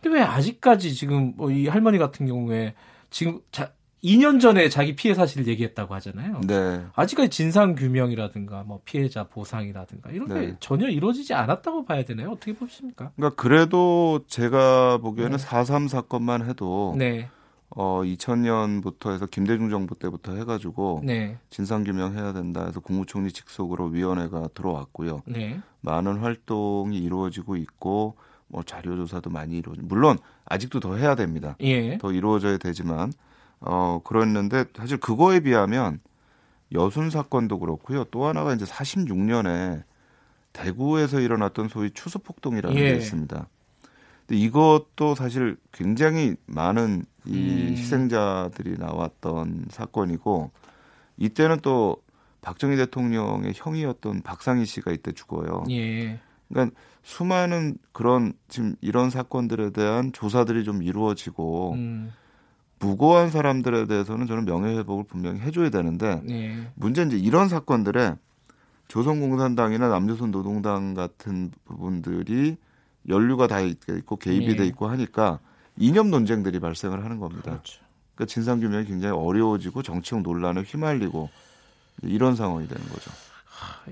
근데 왜 아직까지 지금 뭐 이 할머니 같은 경우에 지금 자, 2년 전에 자기 피해 사실을 얘기했다고 하잖아요. 네. 아직까지 진상 규명이라든가 뭐 피해자 보상이라든가 이런 게 네. 전혀 이루어지지 않았다고 봐야 되나요? 어떻게 보십니까? 그러니까 그래도 제가 보기에는 네. 4.3 사건만 해도 네. 어 2000년부터 해서 김대중 정부 때부터 해 가지고 네. 진상 규명해야 된다 해서 국무총리 직속으로 위원회가 들어왔고요. 네. 많은 활동이 이루어지고 있고 뭐 자료 조사도 많이 이루어지. 물론 아직도 더 해야 됩니다. 예. 더 이루어져야 되지만 어, 그랬는데 사실 그거에 비하면 여순 사건도 그렇고요. 또 하나가 이제 46년에 대구에서 일어났던 소위 추수폭동이라는 예. 게 있습니다. 근데 이것도 사실 굉장히 많은 이 음. 희생자들이 나왔던 사건이고 이때는 또 박정희 대통령의 형이었던 박상희 씨가 이때 죽어요. 예. 그러니까 수많은 그런 지금 이런 사건들에 대한 조사들이 좀 이루어지고 음. 무고한 사람들에 대해서는 저는 명예회복을 분명히 해줘야 되는데 네. 문제는 이제 이런 사건들에 조선공산당이나 남조선 노동당 같은 부분들이 연루가 다 있고 개입이 네. 돼 있고 하니까 이념 논쟁들이 발생을 하는 겁니다. 그렇죠. 그러니까 진상 규명이 굉장히 어려워지고 정치적 논란에 휘말리고 이런 상황이 되는 거죠.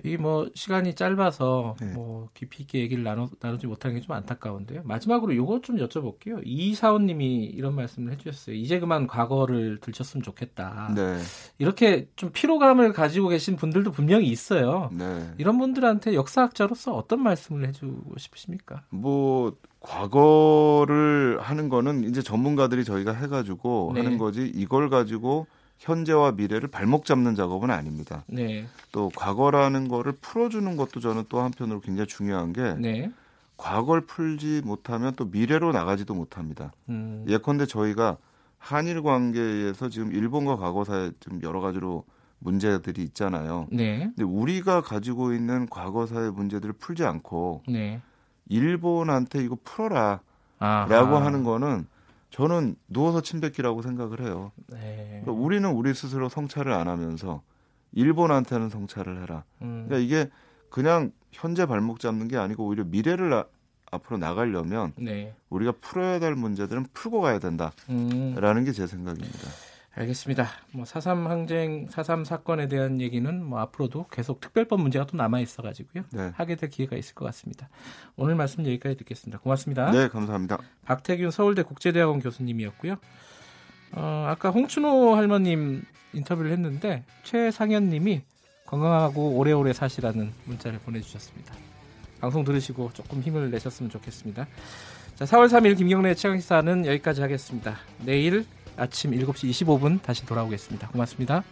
이 뭐 시간이 짧아서 네. 뭐 깊이 있게 얘기를 나누, 나누지 못하는 게 좀 안타까운데요. 마지막으로 요거 좀 여쭤볼게요. 이사원님이 이런 말씀을 해주셨어요. 이제 그만 과거를 들쳤으면 좋겠다. 네. 이렇게 좀 피로감을 가지고 계신 분들도 분명히 있어요. 네. 이런 분들한테 역사학자로서 어떤 말씀을 해주고 싶으십니까? 뭐 과거를 하는 거는 이제 전문가들이 저희가 해가지고 네. 하는 거지 이걸 가지고 현재와 미래를 발목 잡는 작업은 아닙니다. 네. 또 과거라는 거를 풀어주는 것도 저는 또 한편으로 굉장히 중요한 게 네. 과거를 풀지 못하면 또 미래로 나가지도 못합니다. 음. 예컨대 저희가 한일 관계에서 지금 일본과 과거사에 좀 여러 가지로 문제들이 있잖아요. 네. 근데 우리가 가지고 있는 과거사의 문제들을 풀지 않고 네. 일본한테 이거 풀어라. 아하. 라고 하는 거는 저는 누워서 침뱉기라고 생각을 해요. 네. 그러니까 우리는 우리 스스로 성찰을 안 하면서 일본한테는 성찰을 해라. 음. 그러니까 이게 그냥 현재 발목 잡는 게 아니고 오히려 미래를 나, 앞으로 나가려면 네. 우리가 풀어야 될 문제들은 풀고 가야 된다라는 음. 게제 생각입니다. 알겠습니다. 뭐 사삼 항쟁, 사삼 사건에 대한 얘기는 뭐 앞으로도 계속 특별법 문제가 또 남아 있어 가지고요. 네. 하게 될 기회가 있을 것 같습니다. 오늘 말씀 여기까지 듣겠습니다. 고맙습니다. 네, 감사합니다. 박태균 서울대 국제대학원 교수님이었고요. 어, 아까 홍춘호 할머님 인터뷰를 했는데 최상현 님이 건강하고 오래오래 사시라는 문자를 보내주셨습니다. 방송 들으시고 조금 힘을 내셨으면 좋겠습니다. 자, 4월 3일 김경래 최강시사는 여기까지 하겠습니다. 내일 아침 7시 25분 다시 돌아오겠습니다. 고맙습니다.